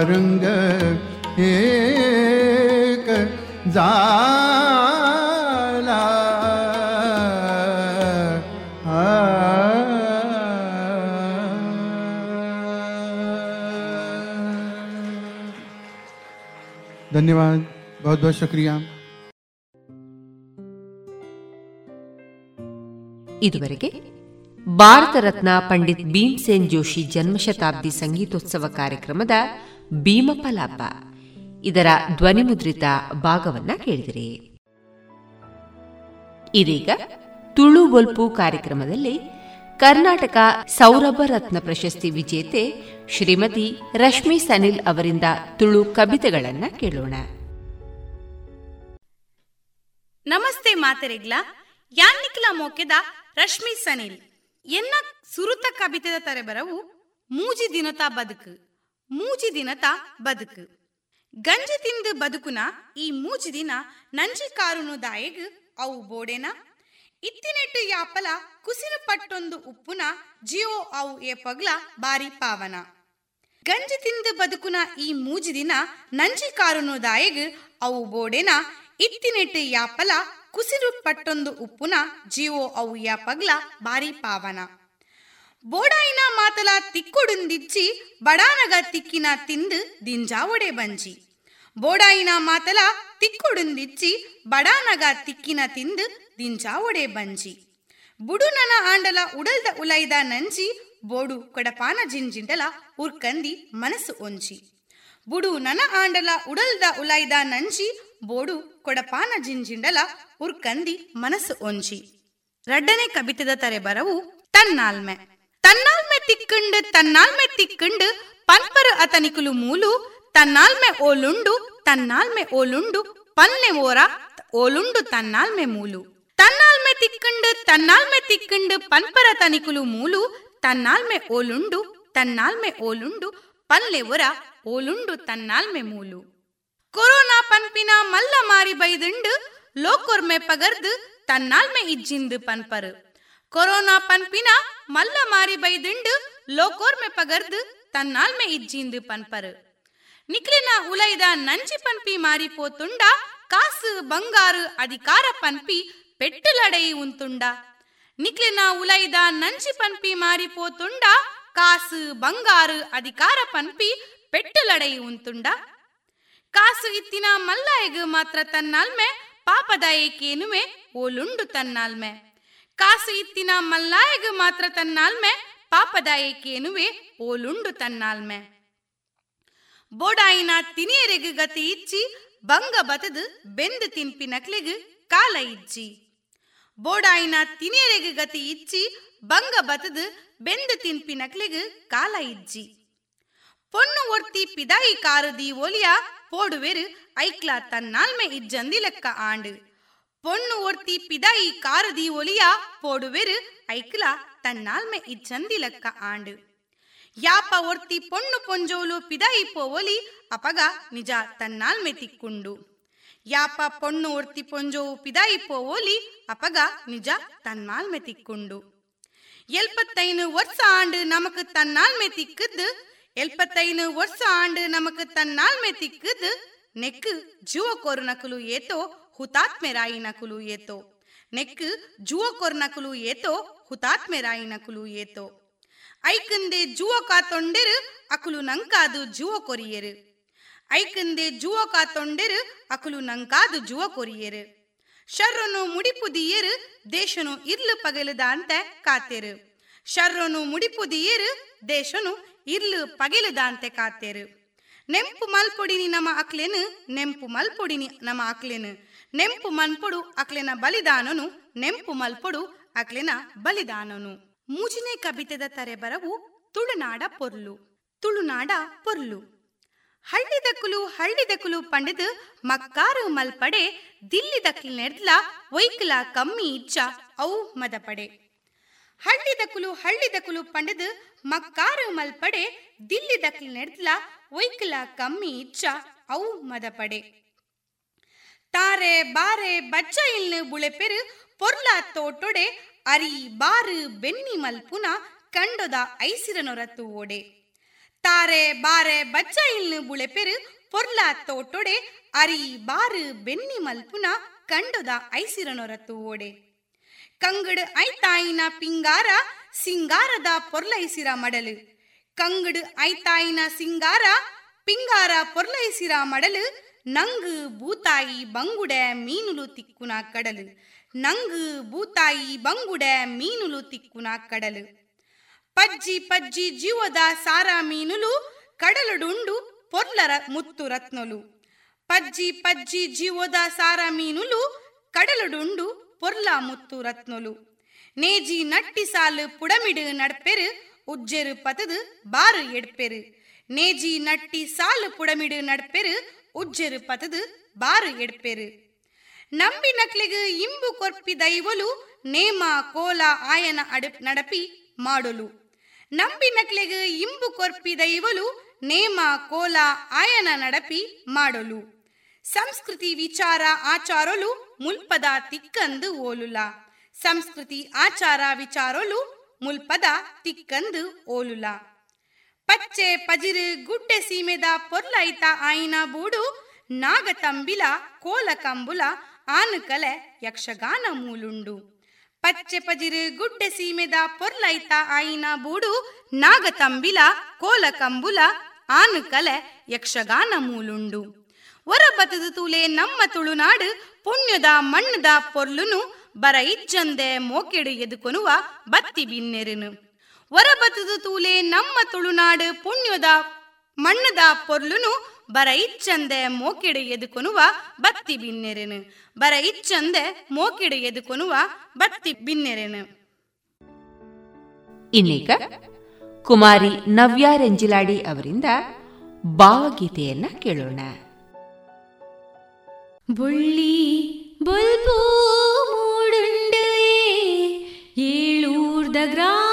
अवघा रंग एक झाला धन्यवाद बहुत बहुत शुक्रिया ಇದುವರೆಗೆ ಭಾರತ ರತ್ನ ಪಂಡಿತ್ ಭೀಮ್ಸೇನ್ ಜೋಶಿ ಜನ್ಮಶತಾಬ್ದಿ ಸಂಗೀತೋತ್ಸವ ಕಾರ್ಯಕ್ರಮದ ಭೀಮಪಲಾಪ ಇದರ ಧ್ವನಿಮುದ್ರಿತ ಭಾಗವನ್ನ ಕೇಳಿದಿರಿ. ಇದೀಗ ತುಳು ಬೊಲ್ಪು ಕಾರ್ಯಕ್ರಮದಲ್ಲಿ ಕರ್ನಾಟಕ ಸೌರಭ ರತ್ನ ಪ್ರಶಸ್ತಿ ವಿಜೇತೆ ಶ್ರೀಮತಿ ರಶ್ಮಿ ಸನಿಲ್ ಅವರಿಂದ ತುಳು ಕವಿತೆಗಳನ್ನ ಕೇಳೋಣ. ನಮಸ್ತೆ ಮಾತೆರೆಗ್ಲ, ಯಾನ್ನಿಕ್ಲ ಮೋಕೆದ ರಶ್ಮಿ ಸನಿಲ್. ಎನ್ನ ಸುರುತ ಕವಿತೆದ ತರೆಬರವು ಮೂಜಿ ದಿನತಾ ಬದುಕು. ಮೂಜಿ ದಿನತ ಬದುಕು. ಗಂಜಿ ತಿಂದು ಬದುಕುನ ಈ ಮೂಜಿ ದಿನ ನಂಜಿ ಕಾರುನು ದಾಯಗ್ ಅವು ಬೋಡೆನ. ಇತ್ತಿನೆಟ್ಟು ಯಾಪಲ ಕುಸಿರು ಪಟ್ಟೊಂದು ಉಪ್ಪುನ ಜಿಯೋ ಅವು ಏ ಪಗ್ಲ ಬಾರಿ ಪಾವನ. ಗಂಜಿ ತಿಂದು ಬದುಕುನ ಈ ಮೂಜಿ ದಿನ ನಂಜಿ ಕಾರುನು ದಾಯಗ್ ಅವು ಬೋಡೆನ. ಇತ್ತಿನೆಟ್ಟು ಯಾಪಲ ಕುಸಿರು ಪಟ್ಟೊಂದು ಉಪ್ಪುನ ಜಿಯೋ ಅವು ಯಾ ಪಗ್ಲ ಬಾರಿ ಪಾವನ. ಬೋಡಾಯಿನ ಮಾತಲ ತಿಕ್ಕುಡುಂದಿಚ್ಚಿ, ಬಡಾನಗ ತಿಕ್ಕಿನ ತಿಂದು ದಿಂಜಾವಡೆ ಬಂಜಿ. ಬೋಡಾಯಿನ ಮಾತಲ ತಿಕ್ಕುಡುಂದಿಚ್ಚಿ, ಬಡಾನಗ ತಿಕ್ಕಿನ ತಿಂದು ದಿಂಜಾವಡೆ ಬಂಜಿ. ಬುಡುನನ ಆಂಡಲ ಉಡಲ್ದ ಉಲೈದ ನಂಜಿ, ಬೋಡು ಕೊಡಪಾನ ಜಿಂಜಿಂಡಲ ಉರ್ಕಂದಿ ಮನಸ್ಸು ಒಂಜಿ. ಬುಡು ನನ ಆಂಡಲ ಉಡಲ್ದ ಉಲೈದ ನಂಜಿ, ಬೋಡು ಕೊಡಪಾನ ಜಿಂಜಿಂಡಲ ಉರ್ಕಂದಿ ಮನಸ್ಸು ಒಂಜಿ. ರಡ್ಡನೆ ಕವಿತೆದ ತರೆ ಬರವು ತನ್ನಾಲ್ಮೆ. ತನ್ನಾಲ್ಮೆ ತಿಕ್ಕಂಡು ತನ್ನಾಲ್ಮೆ ತಿಕ್ಕಂಡು, ಪನ್ಪರ ಅತನಿಕುಲು ಮೂಲು ತನ್ನಾಲ್ಮೆ ಓಲುಂಡು ತನ್ನಾಲ್ಮೆ ಓಲುಂಡು ಪಲ್ಲೆ ஓரா ಓಲುಂಡು ತನ್ನಾಲ್ಮೆ ಮೂಲು. ತನ್ನಾಲ್ಮೆ ತಿಕ್ಕಂಡು ತನ್ನಾಲ್ಮೆ ತಿಕ್ಕಂಡು, ಪನ್ಪರ ತನಿಕುಲು ಮೂಲು ತನ್ನಾಲ್ಮೆ ಓಲುಂಡು ತನ್ನಾಲ್ಮೆ ಓಲುಂಡು ಪಲ್ಲೆ ಒರ ಓಲುಂಡು ತನ್ನಾಲ್ಮೆ ಮೂಲು. ಕೊರೋನಾ ಪನ್ಪಿನ ಮಲ್ಲ ಮಾರಿ ಬೈದುಂಡು, ಲೋಕೊರ್ಮೆ ಪಗರ್ದು ತನ್ನಾಲ್ಮೆ ಇಜ್ಜಿಂದು ಪನ್ಪರು. ಕೊರೋನಾ ಪನ್ಪಿನ ಮಲ್ಲ ಮಾರಿ ಬೈದುಂಡು ಲೋಕೋರ್ಮೆ ಪಗರ್ದು ತನ್ನಾಲ್ಮೆ ಇಜ್ಜಿಂದು ಪನ್ಪರು. ನಿಕ್ಲಿನ ಉಲೈದ ನಂಜಿ ಪನ್ಪಿ ಮಾರಿ ಪೋತುಂಡ, ಕಾಸು ಬಂಗಾರು ಅಧಿಕಾರ ಪನ್ಪಿ ಪೆಟ್ಟುಲಡೈ ಉಂತುಂಡ. ನಿಕ್ಲಿನ ಉಲೈದ ನಂಜಿ ಪನ್ಪಿ ಮಾರಿ ಪೋತುಂಡ, ಕಾಸು ಬಂಗಾರು ಅಧಿಕಾರ ಪನ್ಪಿ ಪೆಟ್ಟುಲಡೈ ಉಂತುಂಡ. ಕಾಸು ಇತ್ತಿನ ಮಲ್ಲಾಯಗ ಮಾತ್ರ ತನ್ನಾಲ್ಮೆ ಪಾಪದಾಯಕೇನುವೆ ಓಲುಂಡು ತನ್ನಾಲ್ಮೆ ಕಾಸು ಇತ್ತಿನ ಮಲ್ಲಾಯಗ ಮಾತ್ರ ತನ್ನಾಲ್ಮೆ ಪಾಪದಾಯಕೇನುವೆ ಓಲುಂಡು ತನ್ನಾಲ್ಮೆ ಬೋಡಾಯಿನ ತಿನಿಯರೆಗು ಗತಿ ಇಚ್ಚಿ ಬಂಗ ಬತದು ಬೆಂದು ತಿನ್ಪಿ ನಕ್ಲೆಗು ಕಾಲ ಇಜ್ಜಿ ಬೋಡಾಯಿನ ತಿನಿಯರೆಗು ಗತಿ ಇಚ್ಚಿ ಬಂಗ ಬತದು ಬೆಂದು ತಿನ್ಪಿ ನಕ್ಲೆಗು ಕಾಲ ಇಜ್ಜಿ பொண்ணு ஒருத்தி பிதாயி காரதி ஒலியா போடுவேரு ஐக்லா தன்னால்மை இஜ்ஜந்திலக்க ஆண்டு பொண்ணு ஒருத்தி பிதாயி காரதி ஒலியா போடுவேரு ஐக்லா தன்னால்மை இஜ்ஜந்திலக்க ஆண்டு ಯಾಪ ಒರ್ತಿ ಪೊಣ್ಣು ಪೊಂಜೋಲು ಪಿದಾಯಿ ಪೋವಲಿ ಅಪಗ ನಿಜ ತನ್ನಾಲ್ಮೆ ತಿಕ್ಕೊಂಡು ಯಾಪ ಪೊಣ್ಣು ಒರ್ತಿ ಪೊಂಜೋವು ಪಿದಾಯಿ ಪೋವೋಲಿ ಅಪಗ ನಿಜ ತನ್ನಾಲ್ಮೆ ತಿಕ್ಕೊಂಡು ಎಲ್ಪತ್ತೈನು ವರ್ಷ ಆಂಡು ನಮಕ್ ತನ್ನಾಲ್ಮೆ ತಿಕ್ಕದ್ದು ಎಲ್ಪತ್ತೈನು ವರ್ಷ ಆಂಡು ನಮಕ್ ತನ್ನಾಲ್ಮೆ ತಿಕ್ಕದ್ದು ನೆಕ್ ಜುವ ಕೊರು ನಕಲು ಏತೋ ಹುತಾತ್ಮೆ ರಾಯಿ ನಕುಲು ಏತೋ. ನೆಕ್ ಜುವ ಕೊರ್ ನಕುಲು ಏತೋ ಹುತಾತ್ಮೆ ರಾಯಿ ನಕಲು ಏತೋ. ಐಕಂದೆ ಜುವ ಕಾತೊಂಡೆರು ಅಕುಲು ನಂಕಾದು ಜುವ ಕೊರಿಯರು ಐಕಂದೆ ಜುವ ಕಾತೊಂಡೆರು ಅಕುಲು ನಂಕಾದು ಜುವ ಕೊರಿಯರು ಶರ್ರನು ಮುಡಿಪುದಿಯರು, ದೇಶನು ಇರ್ಲು ಪಗಲದ ಅಂತ ಕಾತೆರು. ಶರ್ರನು ಮುಡಿಪುದಿಯರು, ದೇಶನು ಇರ್ಲು ಪಗಲದ ಅಂತೆ ಕಾತೆರು. ನೆಂಪು ಮಲ್ಪೊಡಿನಿ ನಮ್ಮ ಅಕ್ಲೆನು, ನೆಂಪು ಮಲ್ಪೊಡಿನಿ ನಮ್ಮ ಅಕ್ಲೆನು. ನೆಂಪು ಮನ್ಪೊಡು, ಅಕ್ಲೆನ ಬಲಿದಾನನು. ನೆಂಪು ಮಲ್ಪುಡು, ಅಕ್ಲೆನ ಬಲಿದಾನನು. ಮೂಜಿನೆ ಕಬಿತದ ತರೆಬರವು ತುಳುನಾಡ ಪೊರ್ಲು. ತುಳುನಾಡ ಪೊರ್ಲು. ಹಳ್ಳಿದಕ್ಕುಲು ಹಳ್ಳಿದಕ್ಕುಲು ಪಂಡದು ಮಕ್ಕಾರು ಮಲ್ಪಡೆ ದಿಲ್ಲಿದಕ್ಲು ನೆಡ್ಲ ಒಯ್ಕಲ ಕಮ್ಮಿ ಇಚ್ಚ ಅವು ಮದಪಡೆ. ಹಳ್ಳಿದಕ್ಕುಲು ಹಳ್ಳಿದಕ್ಕುಲು ಪಂಡದು ಮಕ್ಕಾರು ಮಲ್ಪಡೆ ದಿಲ್ಲಿದಕ್ಲು ನೆಡ್ಲ ಒಯ್ಕಲ ಕಮ್ಮಿ ಇಚ್ಚ ಅವು ಮದಪಡೆ. ತಾರೆ ಬಾರೆ ಬಚ್ಚ ಇಲ್ನು பொருளா ತೋಟೊಡೆ ಅರಿ ಬಾರು ಬೆನ್ನಿ ಮಲ್ಪುನ ಕಂಡೊದ ಐಸಿರನೊರತು ಓಡೆ ತಾರೆ ಬಾರೆ ಬಚ್ಚ ಇಲ್ನು ಬುಳೆಪೆರು ಪೊರ್ಲ ಅರಿ ಬಾರು ಬೆನ್ನಿ ಮಲ್ಪುನ ಕಂಡೊದ ಐಸಿರನೊರತು ಓಡೆ ಕಂಗಡು ಐತಾಯಿನ ಪಿಂಗಾರ ಸಿಂಗಾರದ ಪೊರ್ಲೈಸಿರ ಮಡಲು ಕಂಗಡು ಐತಾಯಿನ ಸಿಂಗಾರ ಪಿಂಗಾರ ಪೊರ್ಲೈಸಿರ ಮಡಲು ನಂಗು ಬೂತಾಯಿ ಬಂಗುಡೆ ಮೀನುಲು ತಿಕ್ಕುನ ಕಡಲು. ನಂಗು ಬೂತಾಯಿ ಬಂಗುಡೆ ಮೀನುಲು ತಿಕ್ಕುನ ಕಡಲು. ಪಜ್ಜಿ ಪಜ್ಜಿ ಜೀವದ ಸಾರ ಮೀನುಲು ಕಡಲುಡುಂಡು ಪೊರ್ಲರ ಮುತ್ತು ರತ್ನಲು. ಪಜ್ಜಿ ಪಜ್ಜಿ ಜೀವದ ಸಾರ ಮೀನುಲು ಕಡಲುಡುಂಡು ಪೊರ್ಲ ಮುತ್ತು ರತ್ನಲು. ನೇಜಿ ನಟ್ಟಿ ಸಾಲು ಪುಡಮಿಡು ನಡ್ಪೆರು, ಉಜ್ಜೆರು ಪತದು ಬಾರು ಎಡ್ಪೆರು. ನೇಜಿ ನಟ್ಟಿ ಸಾಲು ಪುಡಮಿಡು ನಡ್ಪೆರು ಉಜ್ಜೆರು ಪತದು ಬಾರು ಎಡ್ಪೆರು. ನಂಬಿ ನಕ್ಲೆಗು ಇಂಬು ಕೊರ್ಪಿ ದೈವಲು, ನೇಮ ಕೋಲ ಆಯನ ಅಡಪ್ ನಡಪಿ ಮಾಡಲು. ನಂಬಿ ನಕ್ಲೆಗು ಇಂಬು ಕೊರ್ಪಿ ದೈವಲು, ನೇಮ ಕೋಲ ಆಯನ ನಡಪಿ ಮಾಡಲು. ಸಂಸ್ಕೃತಿ ವಿಚಾರ ಆಚಾರಲು ಮುಲ್ಪದ ತಿಕ್ಕಂದು ಓಲುಲ. ಸಂಸ್ಕೃತಿ ಆಚಾರ ವಿಚಾರಲು ಮುಲ್ಪದ ತಿಕ್ಕಂದು ಓಲುಲ. ಪಚ್ಚೆ ಪಜಿರು ಗುಡ್ಡೆ ಸೀಮೆದ ಪೊರ್ಲೈತ ಆಯಿನ ಬೂಡು ನಾಗತಂಬಿಲ ಕೋಲಕಂಬುಲ ಆನುಕಲೆ ಯಕ್ಷಗಾನ ಮೂಲುಂಡು. ಪಚ್ಚೆ ಪಜಿರು ಗುಡ್ಡೆ ಸೀಮೆದ ಪೊರ್ಲೈತ ಆಯಿನ ಬೂಡು ನಾಗತಂಬಿಲ ಕೋಲಕಂಬುಲ ಆನುಕಲೆ ಯಕ್ಷಗಾನ ಮೂಲುಂಡು. ಹೊರಬತದು ತೂಲೆ ನಮ್ಮ ತುಳುನಾಡು, ಪುಣ್ಯದ ಮಣ್ಣದ ಪೊರ್ಲುನು, ಬರ ಇಜ್ಜಂದೆ ಮೋಕೆಡು ಎದುಕೊನುವ ಬತ್ತಿ ಬಿನ್ನೆರುನು. ವರಬತದು ತೂಲೆ ನಮ್ಮ ತುಳುನಾಡು ಪುಣ್ಯದ ಮಣ್ಣದ ಪೊರ್ಲುನು ಬರ ಇಚ್ಚಂದೆ ಮೋಕಿಡು ಎದುಕೊನುವ ಬತ್ತಿ ಬಿನ್ನೆರೆನು. ಬರ ಇಚ್ಚಂದೆ ಮೋಕಿಡು ಎದುಕೊನುವ ಬತ್ತಿ ಬಿನ್ನೆರೆನು. ಇನ್ನೀಗ ಕುಮಾರಿ ನವ್ಯಾ ರೆಂಜಿಲಾಡಿ ಅವರಿಂದ ಭಾವಗೀತೆಯನ್ನ ಕೇಳೋಣ. ಬುಳ್ಳಿ ಬುಲ್ಬು ಮೂಡುಂಡಲೇ ಏಳೂರ್ದ ಗ್ರಾಮ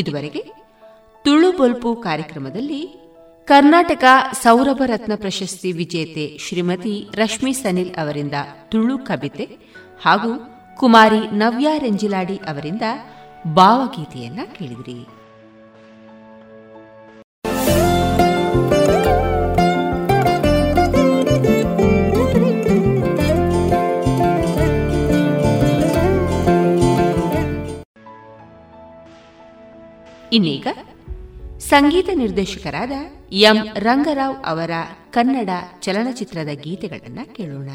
ಇದುವರೆಗೆ ತುಳು ಬಲ್ಪು ಕಾರ್ಯಕ್ರಮದಲ್ಲಿ ಕರ್ನಾಟಕ ಸೌರಭ ರತ್ನ ಪ್ರಶಸ್ತಿ ವಿಜೇತೆ ಶ್ರೀಮತಿ ರಶ್ಮಿ ಸನಿಲ್ ಅವರಿಂದ ತುಳು ಕವಿತೆ ಹಾಗೂ ಕುಮಾರಿ ನವ್ಯಾ ರೆಂಜಿಲಾಡಿ ಅವರಿಂದ ಭಾವಗೀತೆಯನ್ನ ಕೇಳಿದ್ರಿ. ಇನ್ನೀಗ ಸಂಗೀತ ನಿರ್ದೇಶಕರಾದ ಎಂ ರಂಗರಾವ್ ಅವರ ಕನ್ನಡ ಚಲನಚಿತ್ರದ ಗೀತೆಗಳನ್ನು ಕೇಳೋಣ.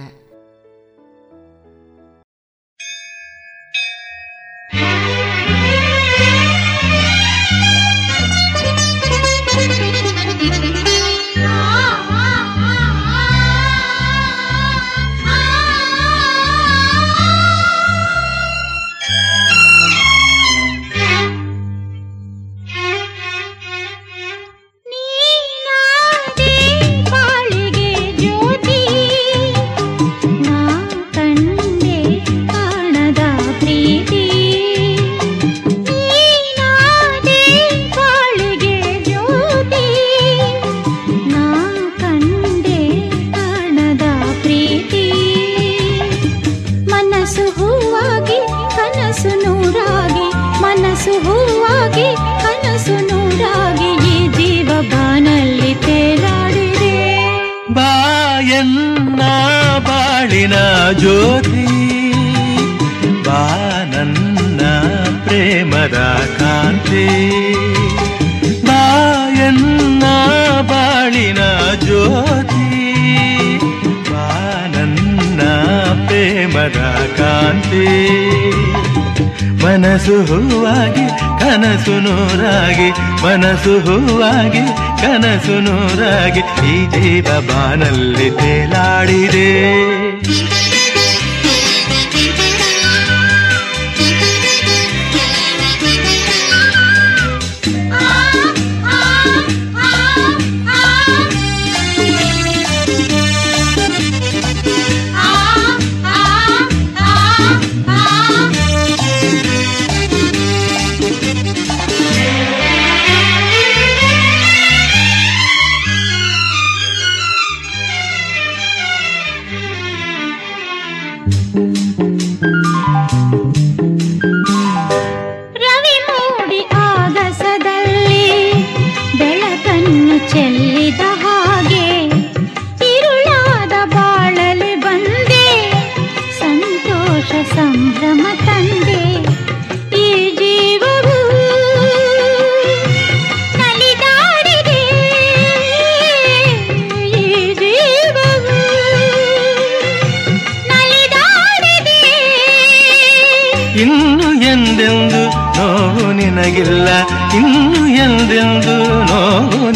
ಬೆಳಕಿನ ಜ್ಯೋತಿ ನನ್ನ ಪ್ರೇಮದ ಕಾಂತಿ. ಬಾಯನ್ನ ಬಾಳಿನ ಜ್ಯೋತಿ ಬಾನನ್ನ ಪ್ರೇಮದ ಕಾಂತಿ. ಮನಸ್ಸು ಹೂವಾಗಿ, ಕನಸು ನೂರಾಗಿ, ಮನಸ್ಸು ಹೂವಾಗಿ, ಕನಸು ನೂರಾಗಿ ಈ ಜೀವ ಬಾನಲ್ಲಿ ತೇಲಾಡಿದೆ.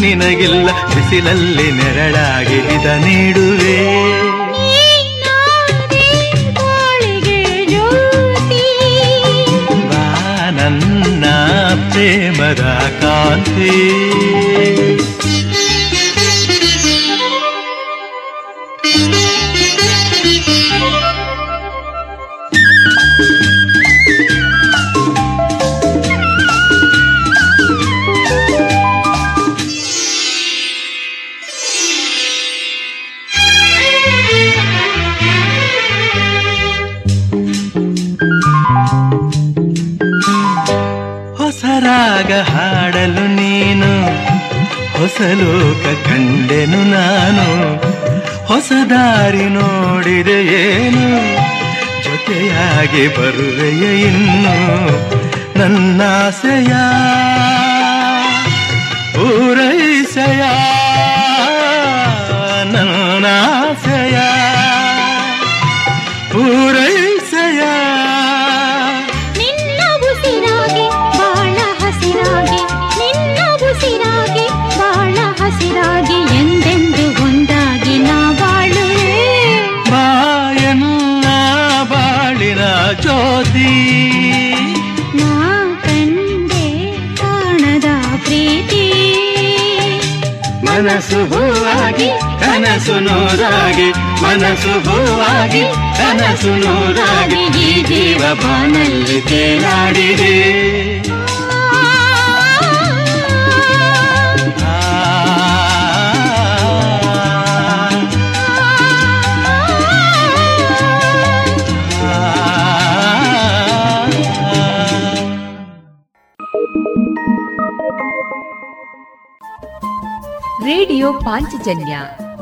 ನಿನಗಿಲ್ಲ ಬಿಸಿಲಲ್ಲಿ ನೆರಳಾಗಿ ಇದ ನೀಡುವೆ. ನನ್ನ ಪ್ರೇಮದ ಕಾಂತಿ. ಹೊಸ ಲೋಕ ಕಂಡೆನು ನಾನು. ಹೊಸ ದಾರಿ ನೋಡಿದೆ ಏನು? ಜೊತೆಯಾಗಿ ಬರುವೆಯ ಇನ್ನು? ನನ್ನಾಸೆಯ? ಪೂರೈಸೆಯ? ಕನಸು ನೋರಾಗಿ ಮನಸ್ಸು ಹೂವಾಗಿ ಕನಸು ನೋರಾಗಿ ಈ ಜೀವ ಬಾನಲ್ಲಿ ತೇಲಾಡಿದೆ. ರೇಡಿಯೋ ಪಾಂಚಜನ್ಯ.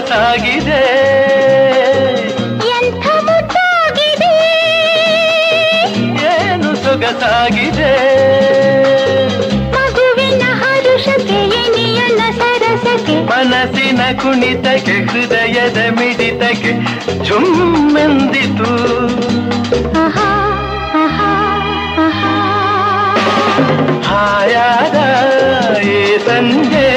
ಮುದ್ದಾಗಿದೆ ಏನು ಸೊಗಸಾಗಿದೆ. ಮಗುವಿನ ಹರುಷತೆಯನಿಯನ ಸರಸತೆ ಮನಸ್ಸಿನ ಕುಣಿತಕ್ಕೆ ಹೃದಯದ ಮಿಡಿತಕ್ಕೆ ಝುಮ್ಮೆಂದಿತು. ಹಾಯಾದ ಏ ಸಂಜೆ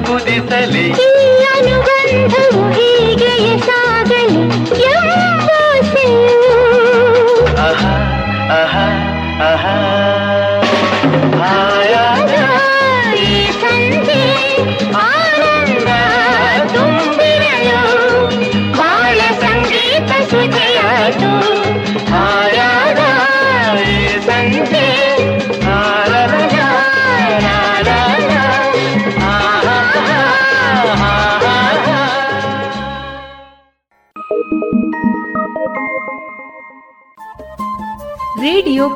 ಮುನಿಸಲಿ ಅನುಬಂಧವು ಹೀಗೆಯೇ ಸಾಗಲಿ ಆಹಾ ಆಹಾ ಆಹಾ ಸಂಗೀತ ಸುಜಯಾತು ಆಯಾದ ಸಂತೆ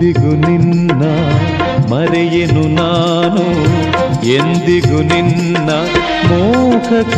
ಎಂದಿಗೂ ನಿನ್ನ ಮರೆಯೇನು ನಾನು ಎಂದಿಗೂ ನಿನ್ನ ಮೋಹಕನಗೆಯವಳೆ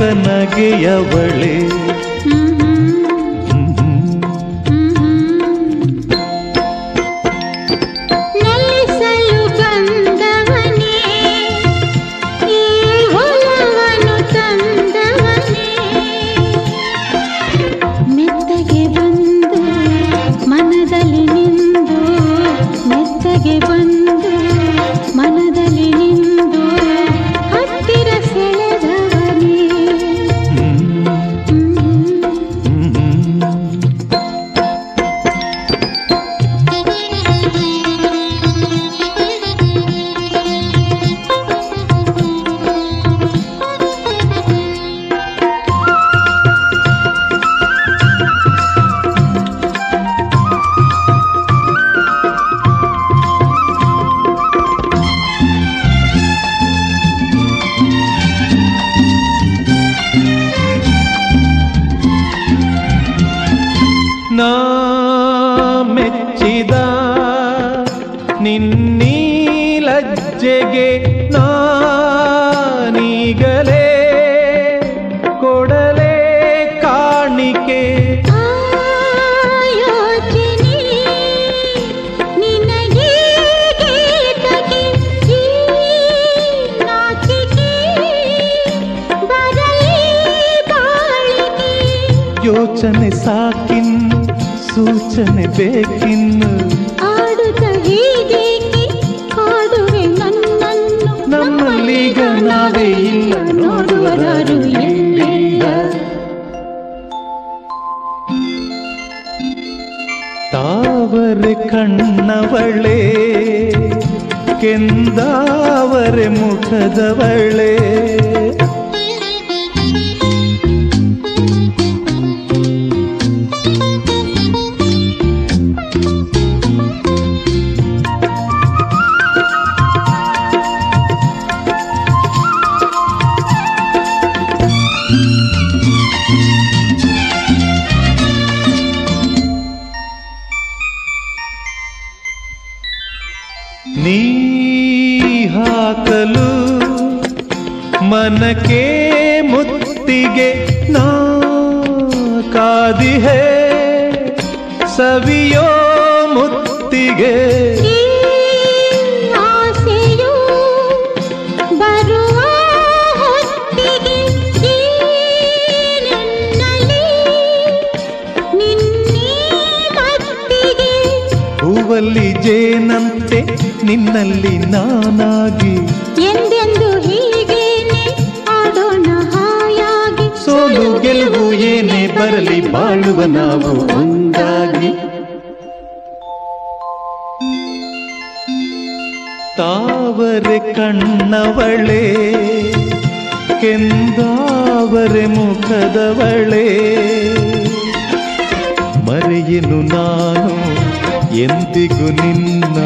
ನಿನ್ನ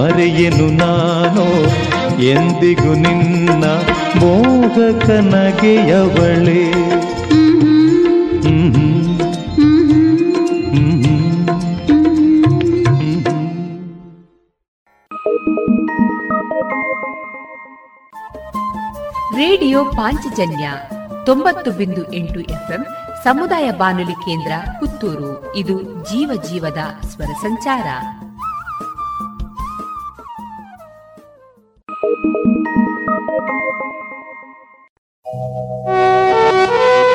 ಮರೆಯನು ನಾನು? ಎಂದಿಗೂ ನಿನ್ನ ಮೋಹಕನಗೆಯವಳೆ ರೇಡಿಯೋ ಪಾಂಚಜನ್ಯ ತೊಂಬತ್ತು ಬಿಂದು ಎಂಟು ಎಫ್ಎಂ ಸಮುದಾಯ ಬಾನುಲಿ ಕೇಂದ್ರ ಪುತ್ತೂರು. ಇದು ಜೀವ ಜೀವದ ಸ್ವರ ಸಂಚಾರ. Thank you.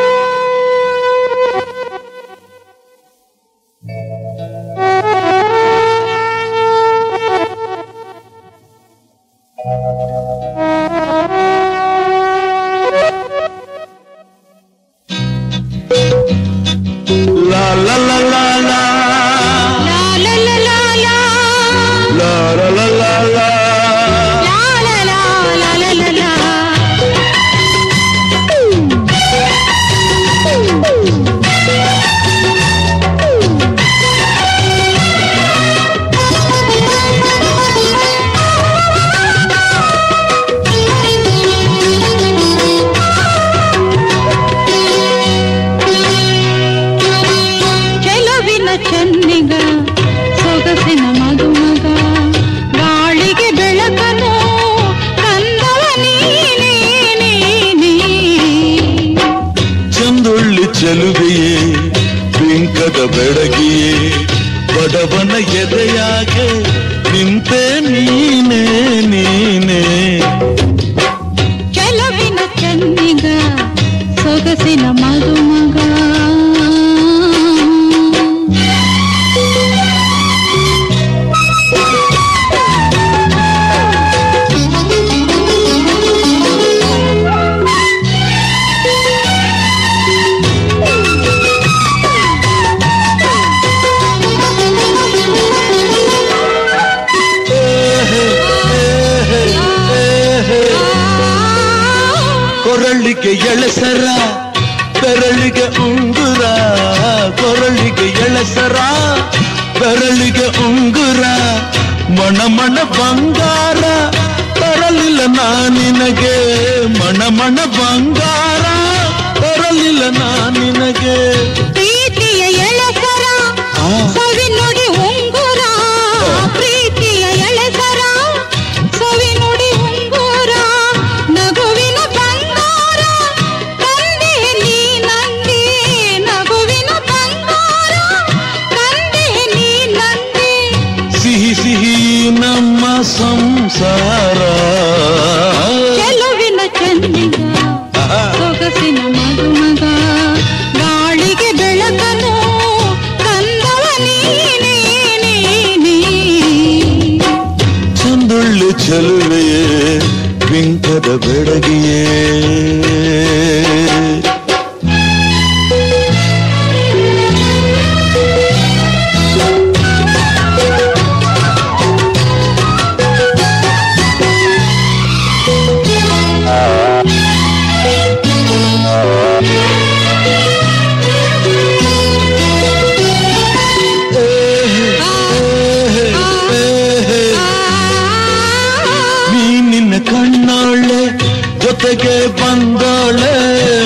ಜೊತೆಗೆ ಬಂದೋಳೆ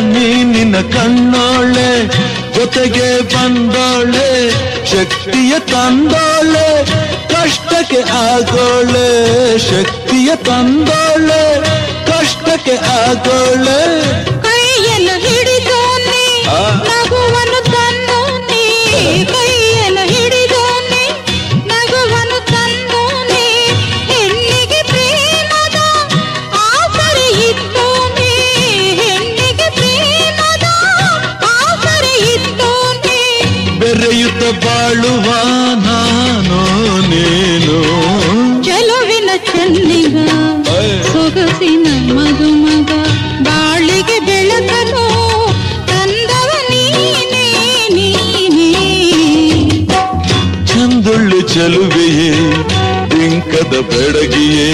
ನೀ ನಿನ್ನ ಕಣ್ಣೋಳೆ. ಜೊತೆಗೆ ಬಂದೋಳೆ, ಶಕ್ತಿಯ ತಂದೋಳೆ. ಕಷ್ಟಕ್ಕೆ ಆಗೋಳೆ, ಶಕ್ತಿಯ ತಂದೋಳೆ. ಕಷ್ಟಕ್ಕೆ ಆಗೋಳೆ ಬಾಳುವ ನಾನು ನೀನು ಚೆಲುವಿನ ಚೆನ್ನಿಗ ಸೊಗಸಿನ ಮದುಮಗ ಬಾಳಿಗೆ ಬೆಳಕನು ತಂದವ ನೀನೇ ನೀನೇ ಚಂದುಳ್ಳು ಚೆಲುವೆಯೇ ಬಿಂಕದ ಬೆಡಗಿಯೇ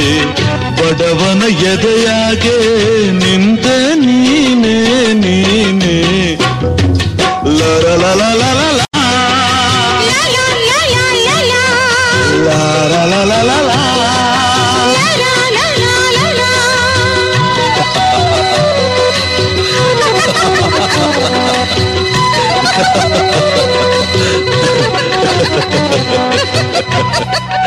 ಬಡವನ ಎದೆಯಾಗೆ ನಿಂತ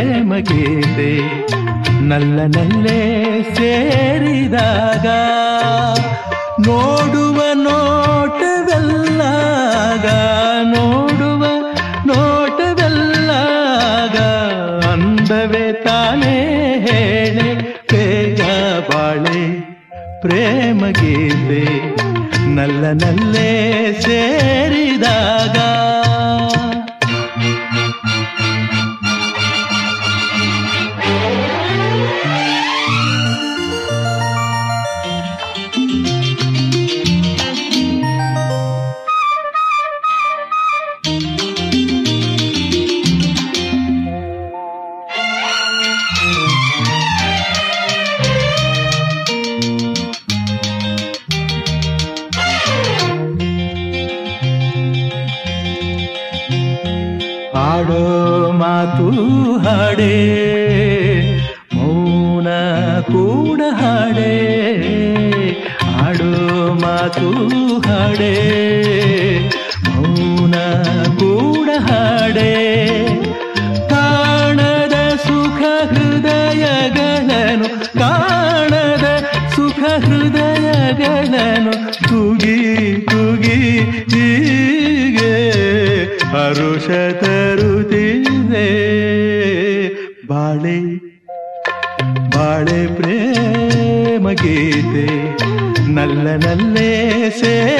ಪ್ರೇಮ ಗೀತೆ ನಲ್ಲ ನಲ್ಲೇ ಸೇರಿದಾಗ, ನೋಡುವ ನೋಟವೆಲ್ಲಾಗ ನೋಡುವ ನೋಟವೆಲ್ಲಾಗ, ಅಂದವೇ ತಾನೇ ಹೇಳೆ ಬೇಗ ಬಾಳೆ ಪ್ರೇಮ ಗೀತೆ ನಲ್ಲ ನಲ್ಲೇ ಸೇರಿದಾಗ. ಆಡೋ ಮಾತು ಹಾಡೇ, ಮೌನ ಕೂಡ ಹಾಡೇ. ಆಡೋ ಮಾತು ಹಾಡೇ, ಮೌನ ಕೂಡ ಹಾಡೇ. ಕಾಣದ ಸುಖ ಹೃದಯಗಳನ್ನು, ಕಾಣದ ಸುಖ ಹೃದಯಗಳನ್ನು ತುಗಿ ತುಗಿ ಹರುಷ ನಲ್ಲ ನಲ್ಲೇ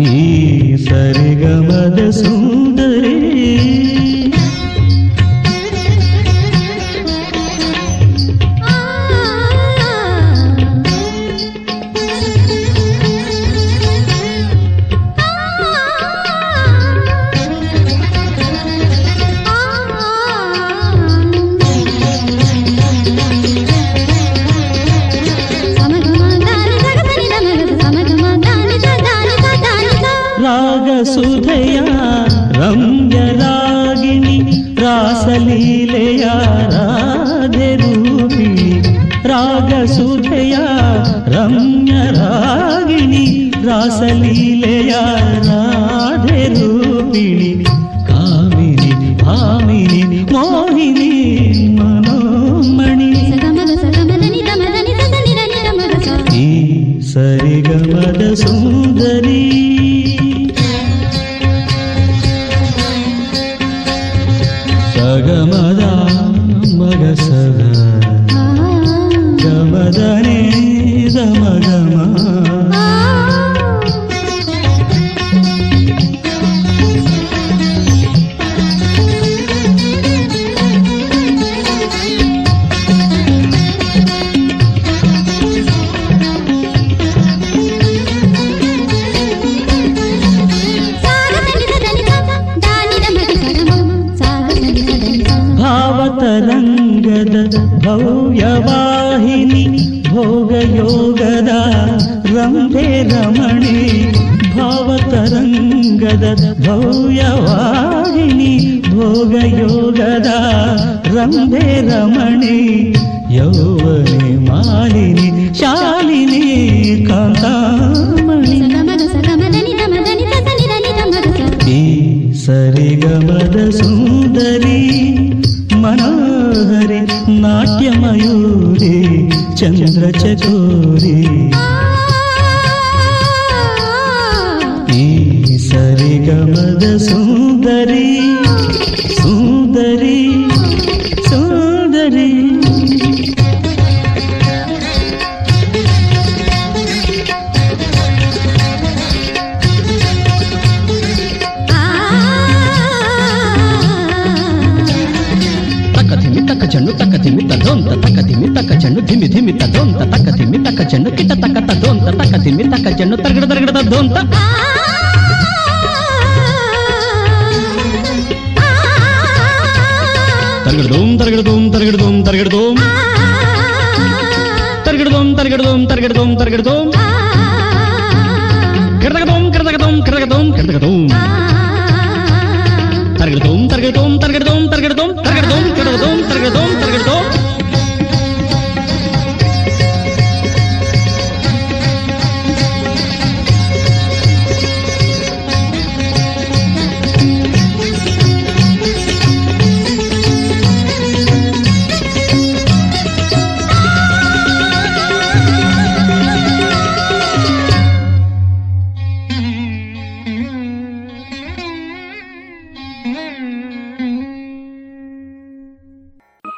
ఈ సరిగమద సుందరి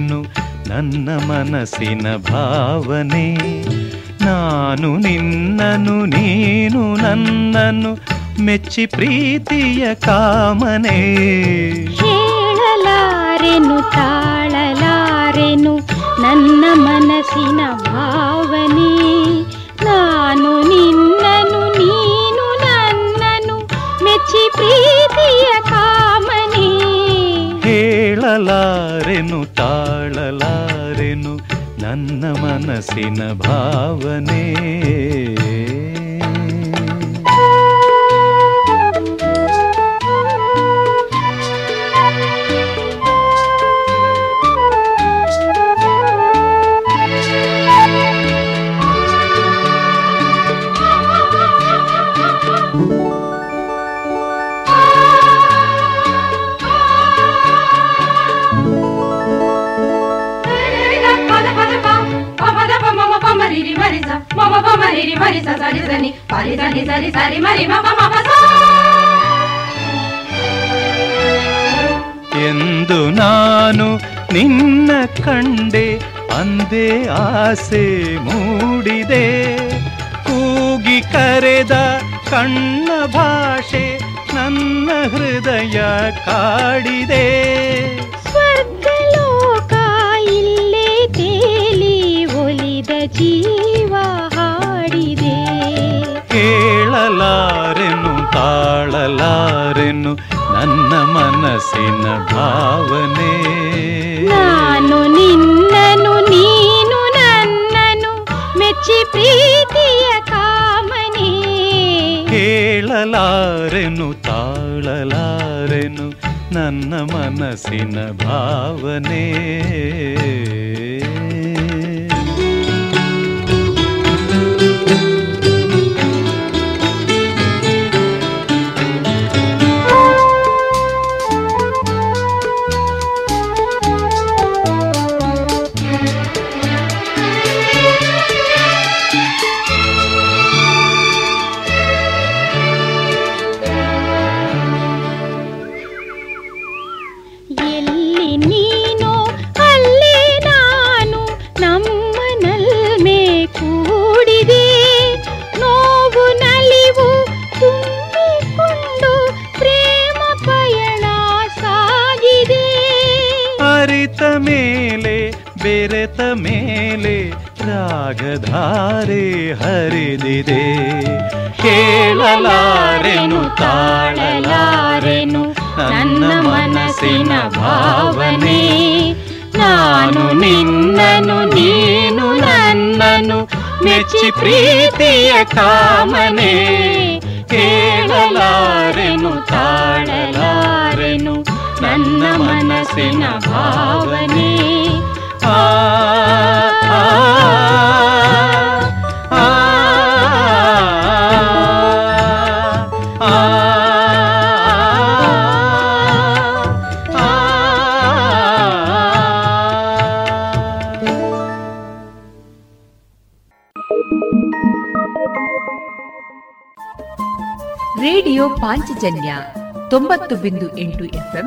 ನನ್ನ ಮನಸ್ಸಿನ ಭಾವನೆ. ನಾನು ನಿನ್ನನು, ನೀನು ನನ್ನನ್ನು ಮೆಚ್ಚಿ ಪ್ರೀತಿಯ ಕಾಮನೆ. ಹೇಳಲಾರೆನು, ತಾಳಲಾರೆನು ನನ್ನ ಮನಸ್ಸಿನ ಭಾವನೆ. न भावने। ಭಾವನೆ ಎಂದು ನಾನು ನಿನ್ನ ಕಂಡೆ, ಅಂದೇ ಆಸೆ ಮೂಡಿದೆ. ಕೂಗಿ ಕರೆದ ಕಣ್ಣ ಭಾಷೆ ನನ್ನ ಹೃದಯ ಕಾಡಿದೆ. పావనే నాను నిన్నను నీను నన్నను మెచ్చి ప్రీతియ కామని. ಕೇಳಲಾರೆನು ತಾಳಲಾರೆನು ನನ್ನ ಮನಸ್ಸಿನ ಭಾವನೆ ಮೇಲೆ, ಬೆರೆತ ಮೇಲೆ ರಾಗಧಾರೆ ಹರಿದಿದೆ. ಕೇಳಲಾರೆನು, ತಾಳಲಾರೆನು, ನನ್ನ ಮನಸ್ಸಿನ ಭಾವನೆ. ನಾನು ನಿನ್ನನು, ನೀನು ನನ್ನನು, ಮೆಚ್ಚಿ ಪ್ರೀತಿಯ ಕಾಮನೆ. ಕೇಳಲಾರೆನು, ತಾಳಲಾರೆನು ನನ್ನ ಮನಸ್ಸಿನ ಭಾವನೆ ಆ ರೇಡಿಯೋ ಪಾಂಚಜನ್ಯ ತೊಂಬತ್ತು ಬಿಂದು ಎಂಟು ಎಫ್ಎಂ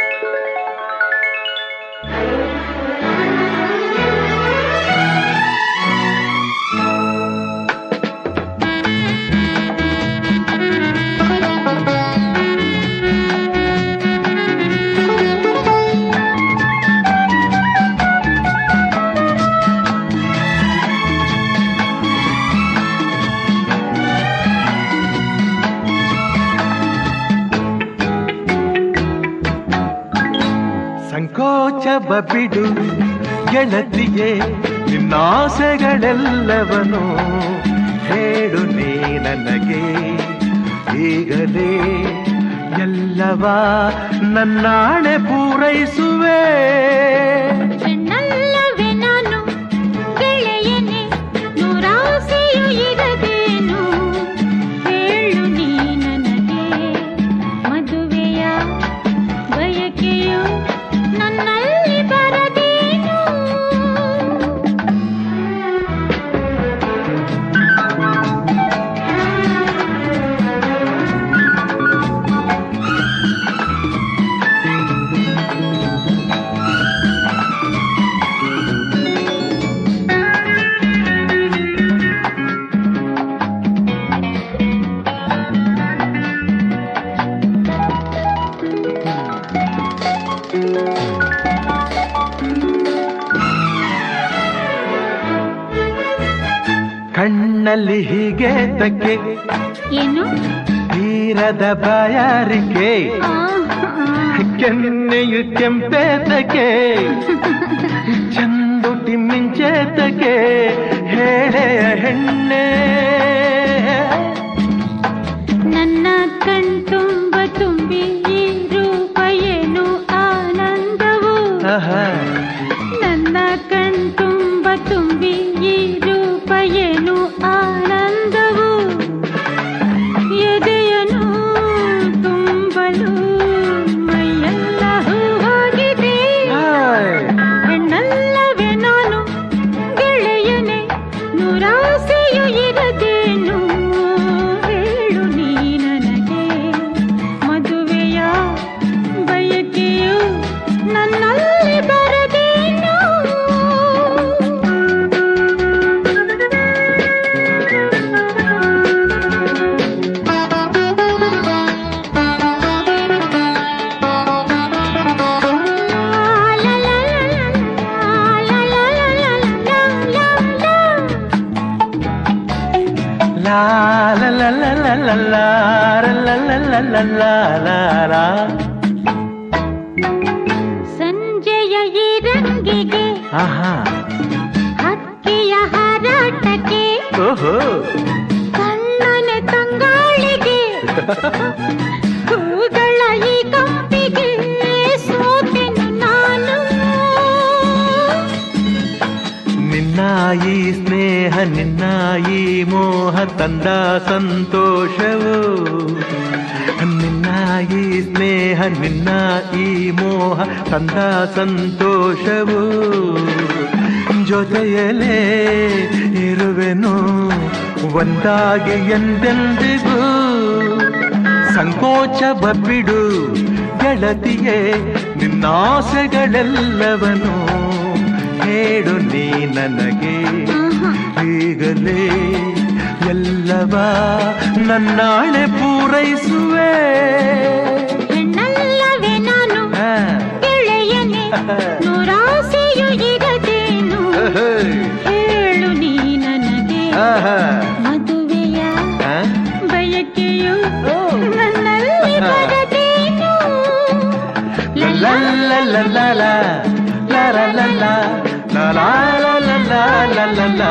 ಬಿಡು ಗೆಳತಿಯೇ ನಿನ್ನಾಸೆಗಳೆಲ್ಲವನು. ಹೇಳು ನೀ ನನಗೆ ಈಗಲೇ ಎಲ್ಲವ ನನ್ನಾಣೆ ಪೂರೈಸುವೆ. ಕಣ್ಣಲ್ಲಿ ಹೀಗೆ ತಕ್ಕೆ ಏನು? ತೀರದ ಬಾಯಾರಿಕೆ. ಕೆನ್ನೆಯು ಕೆಂಪೇತಕ್ಕೆ ಚಂದುಟಿ ಮಿಂಚೇತಕ್ಕೆ ಹೇಳೆಯ ಹೆಣ್ಣೆ. ತಂದ ಸಂತೋಷವು ಜೊತೆಯಲೇ ಇರುವೆನು ಒಂದಾಗಿ ಎಂದೆಂದಿಗೂ. ಸಂಕೋಚ ಬಬ್ಬಿಡು ಗೆಳತಿಯೇ ನಿನ್ನಾಸೆಗಳೆಲ್ಲವನು. ಹೇಳು ನೀ ನನಗೆ ಈಗಲೇ ಎಲ್ಲವ ನನ್ನಾಳೆ ಪೂರೈಸುವೆ. ಗೆಳೆಯನೆ ನೂರಾಸೆಯು ಇರದೇನು ಹೇಳು ನೀ ನನಗೆ ಮದುವೆಯ ಬಯಕೆಯು ನನ್ನಲ್ಲಿ ಬರದೇನು La la la la la la la la la la la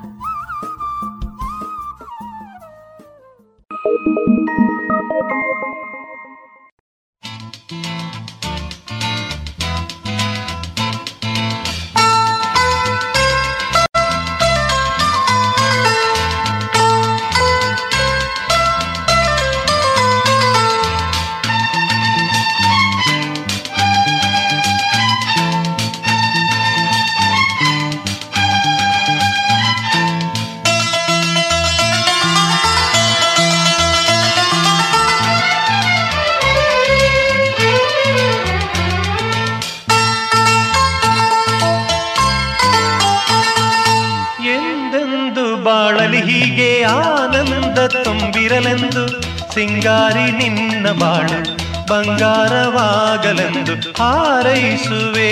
ಬಂದು ಹಾರೈಸುವೆ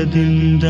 ಆನಂದದಿಂದ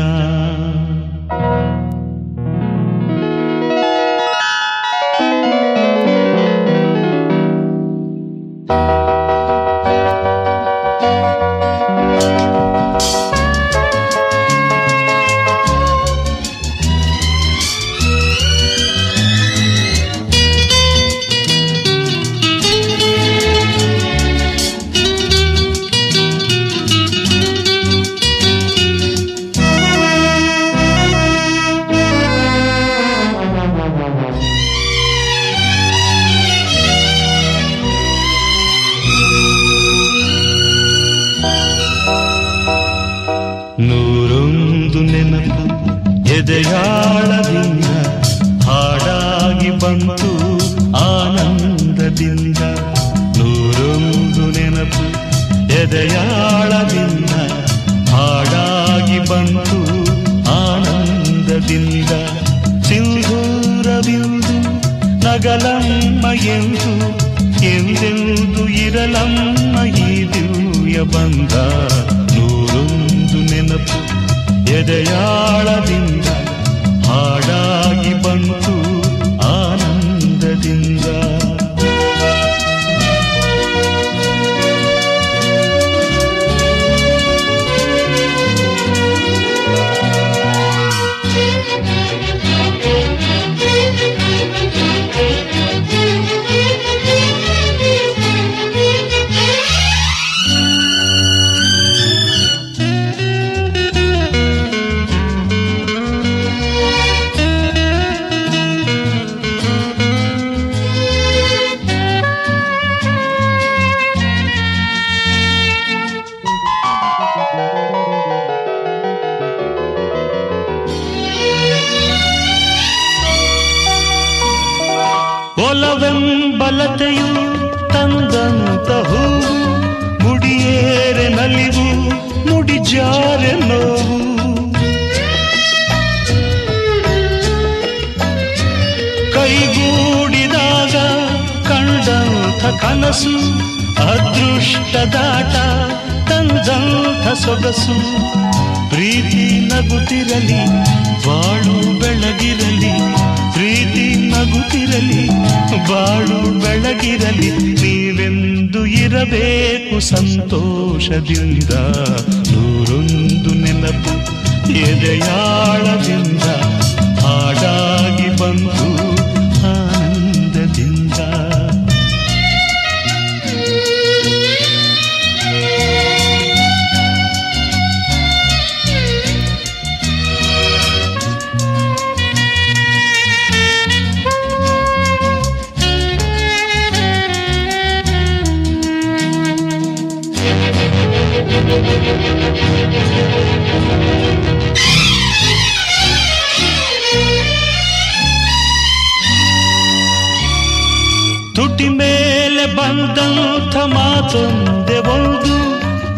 ಬಂದಂಥ ಮಾತೊಂದೆ ಒಂದು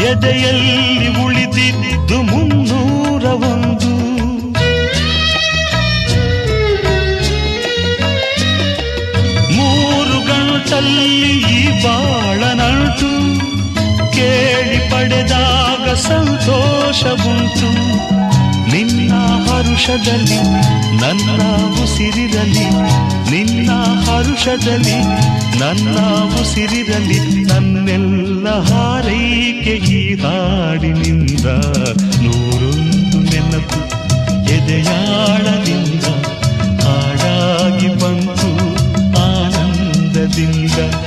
ಎದೆಯಲ್ಲಿ ಉಳಿದಿದ್ದು ಮುನ್ನೂರ ಒಂದು. ಮೂರು ಗಂಟಲ್ಲಿ ಈ ಬಾಳನಂಟು ಕೇಳಿ ಪಡೆದಾಗ ಸಂತೋಷವುಂಟು ಹರುಷದಲ್ಲಿ, ನನ್ನ ಉಸಿರಿರಲಿ ನಿನ್ನ ಹರುಷದಲ್ಲಿ, ನನ್ನ ಉಸಿರಿರಲಿ ನನ್ನೆಲ್ಲ ಹಾರೈಕೆ ಈ ಹಾಡಿನಿಂದ ನೂರೊಂದು ನೆನಪು, ಎದೆಯಾಳದಿಂದ ಹಾಡಾಗಿ ಬಂತು ಆನಂದದಿಂದ.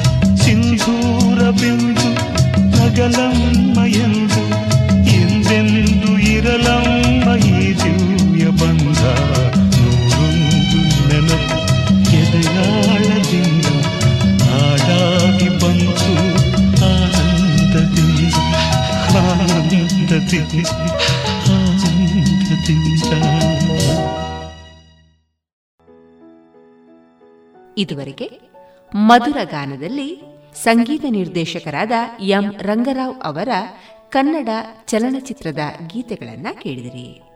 ಇದುವರೆಗೆ ಮಧುರ ಗಾನದಲ್ಲಿ ಸಂಗೀತ ನಿರ್ದೇಶಕರಾದ ಎಂ ರಂಗರಾವ್ ಅವರ ಕನ್ನಡ ಚಲನಚಿತ್ರದ ಗೀತೆಗಳನ್ನು ಕೇಳಿದಿರಿ.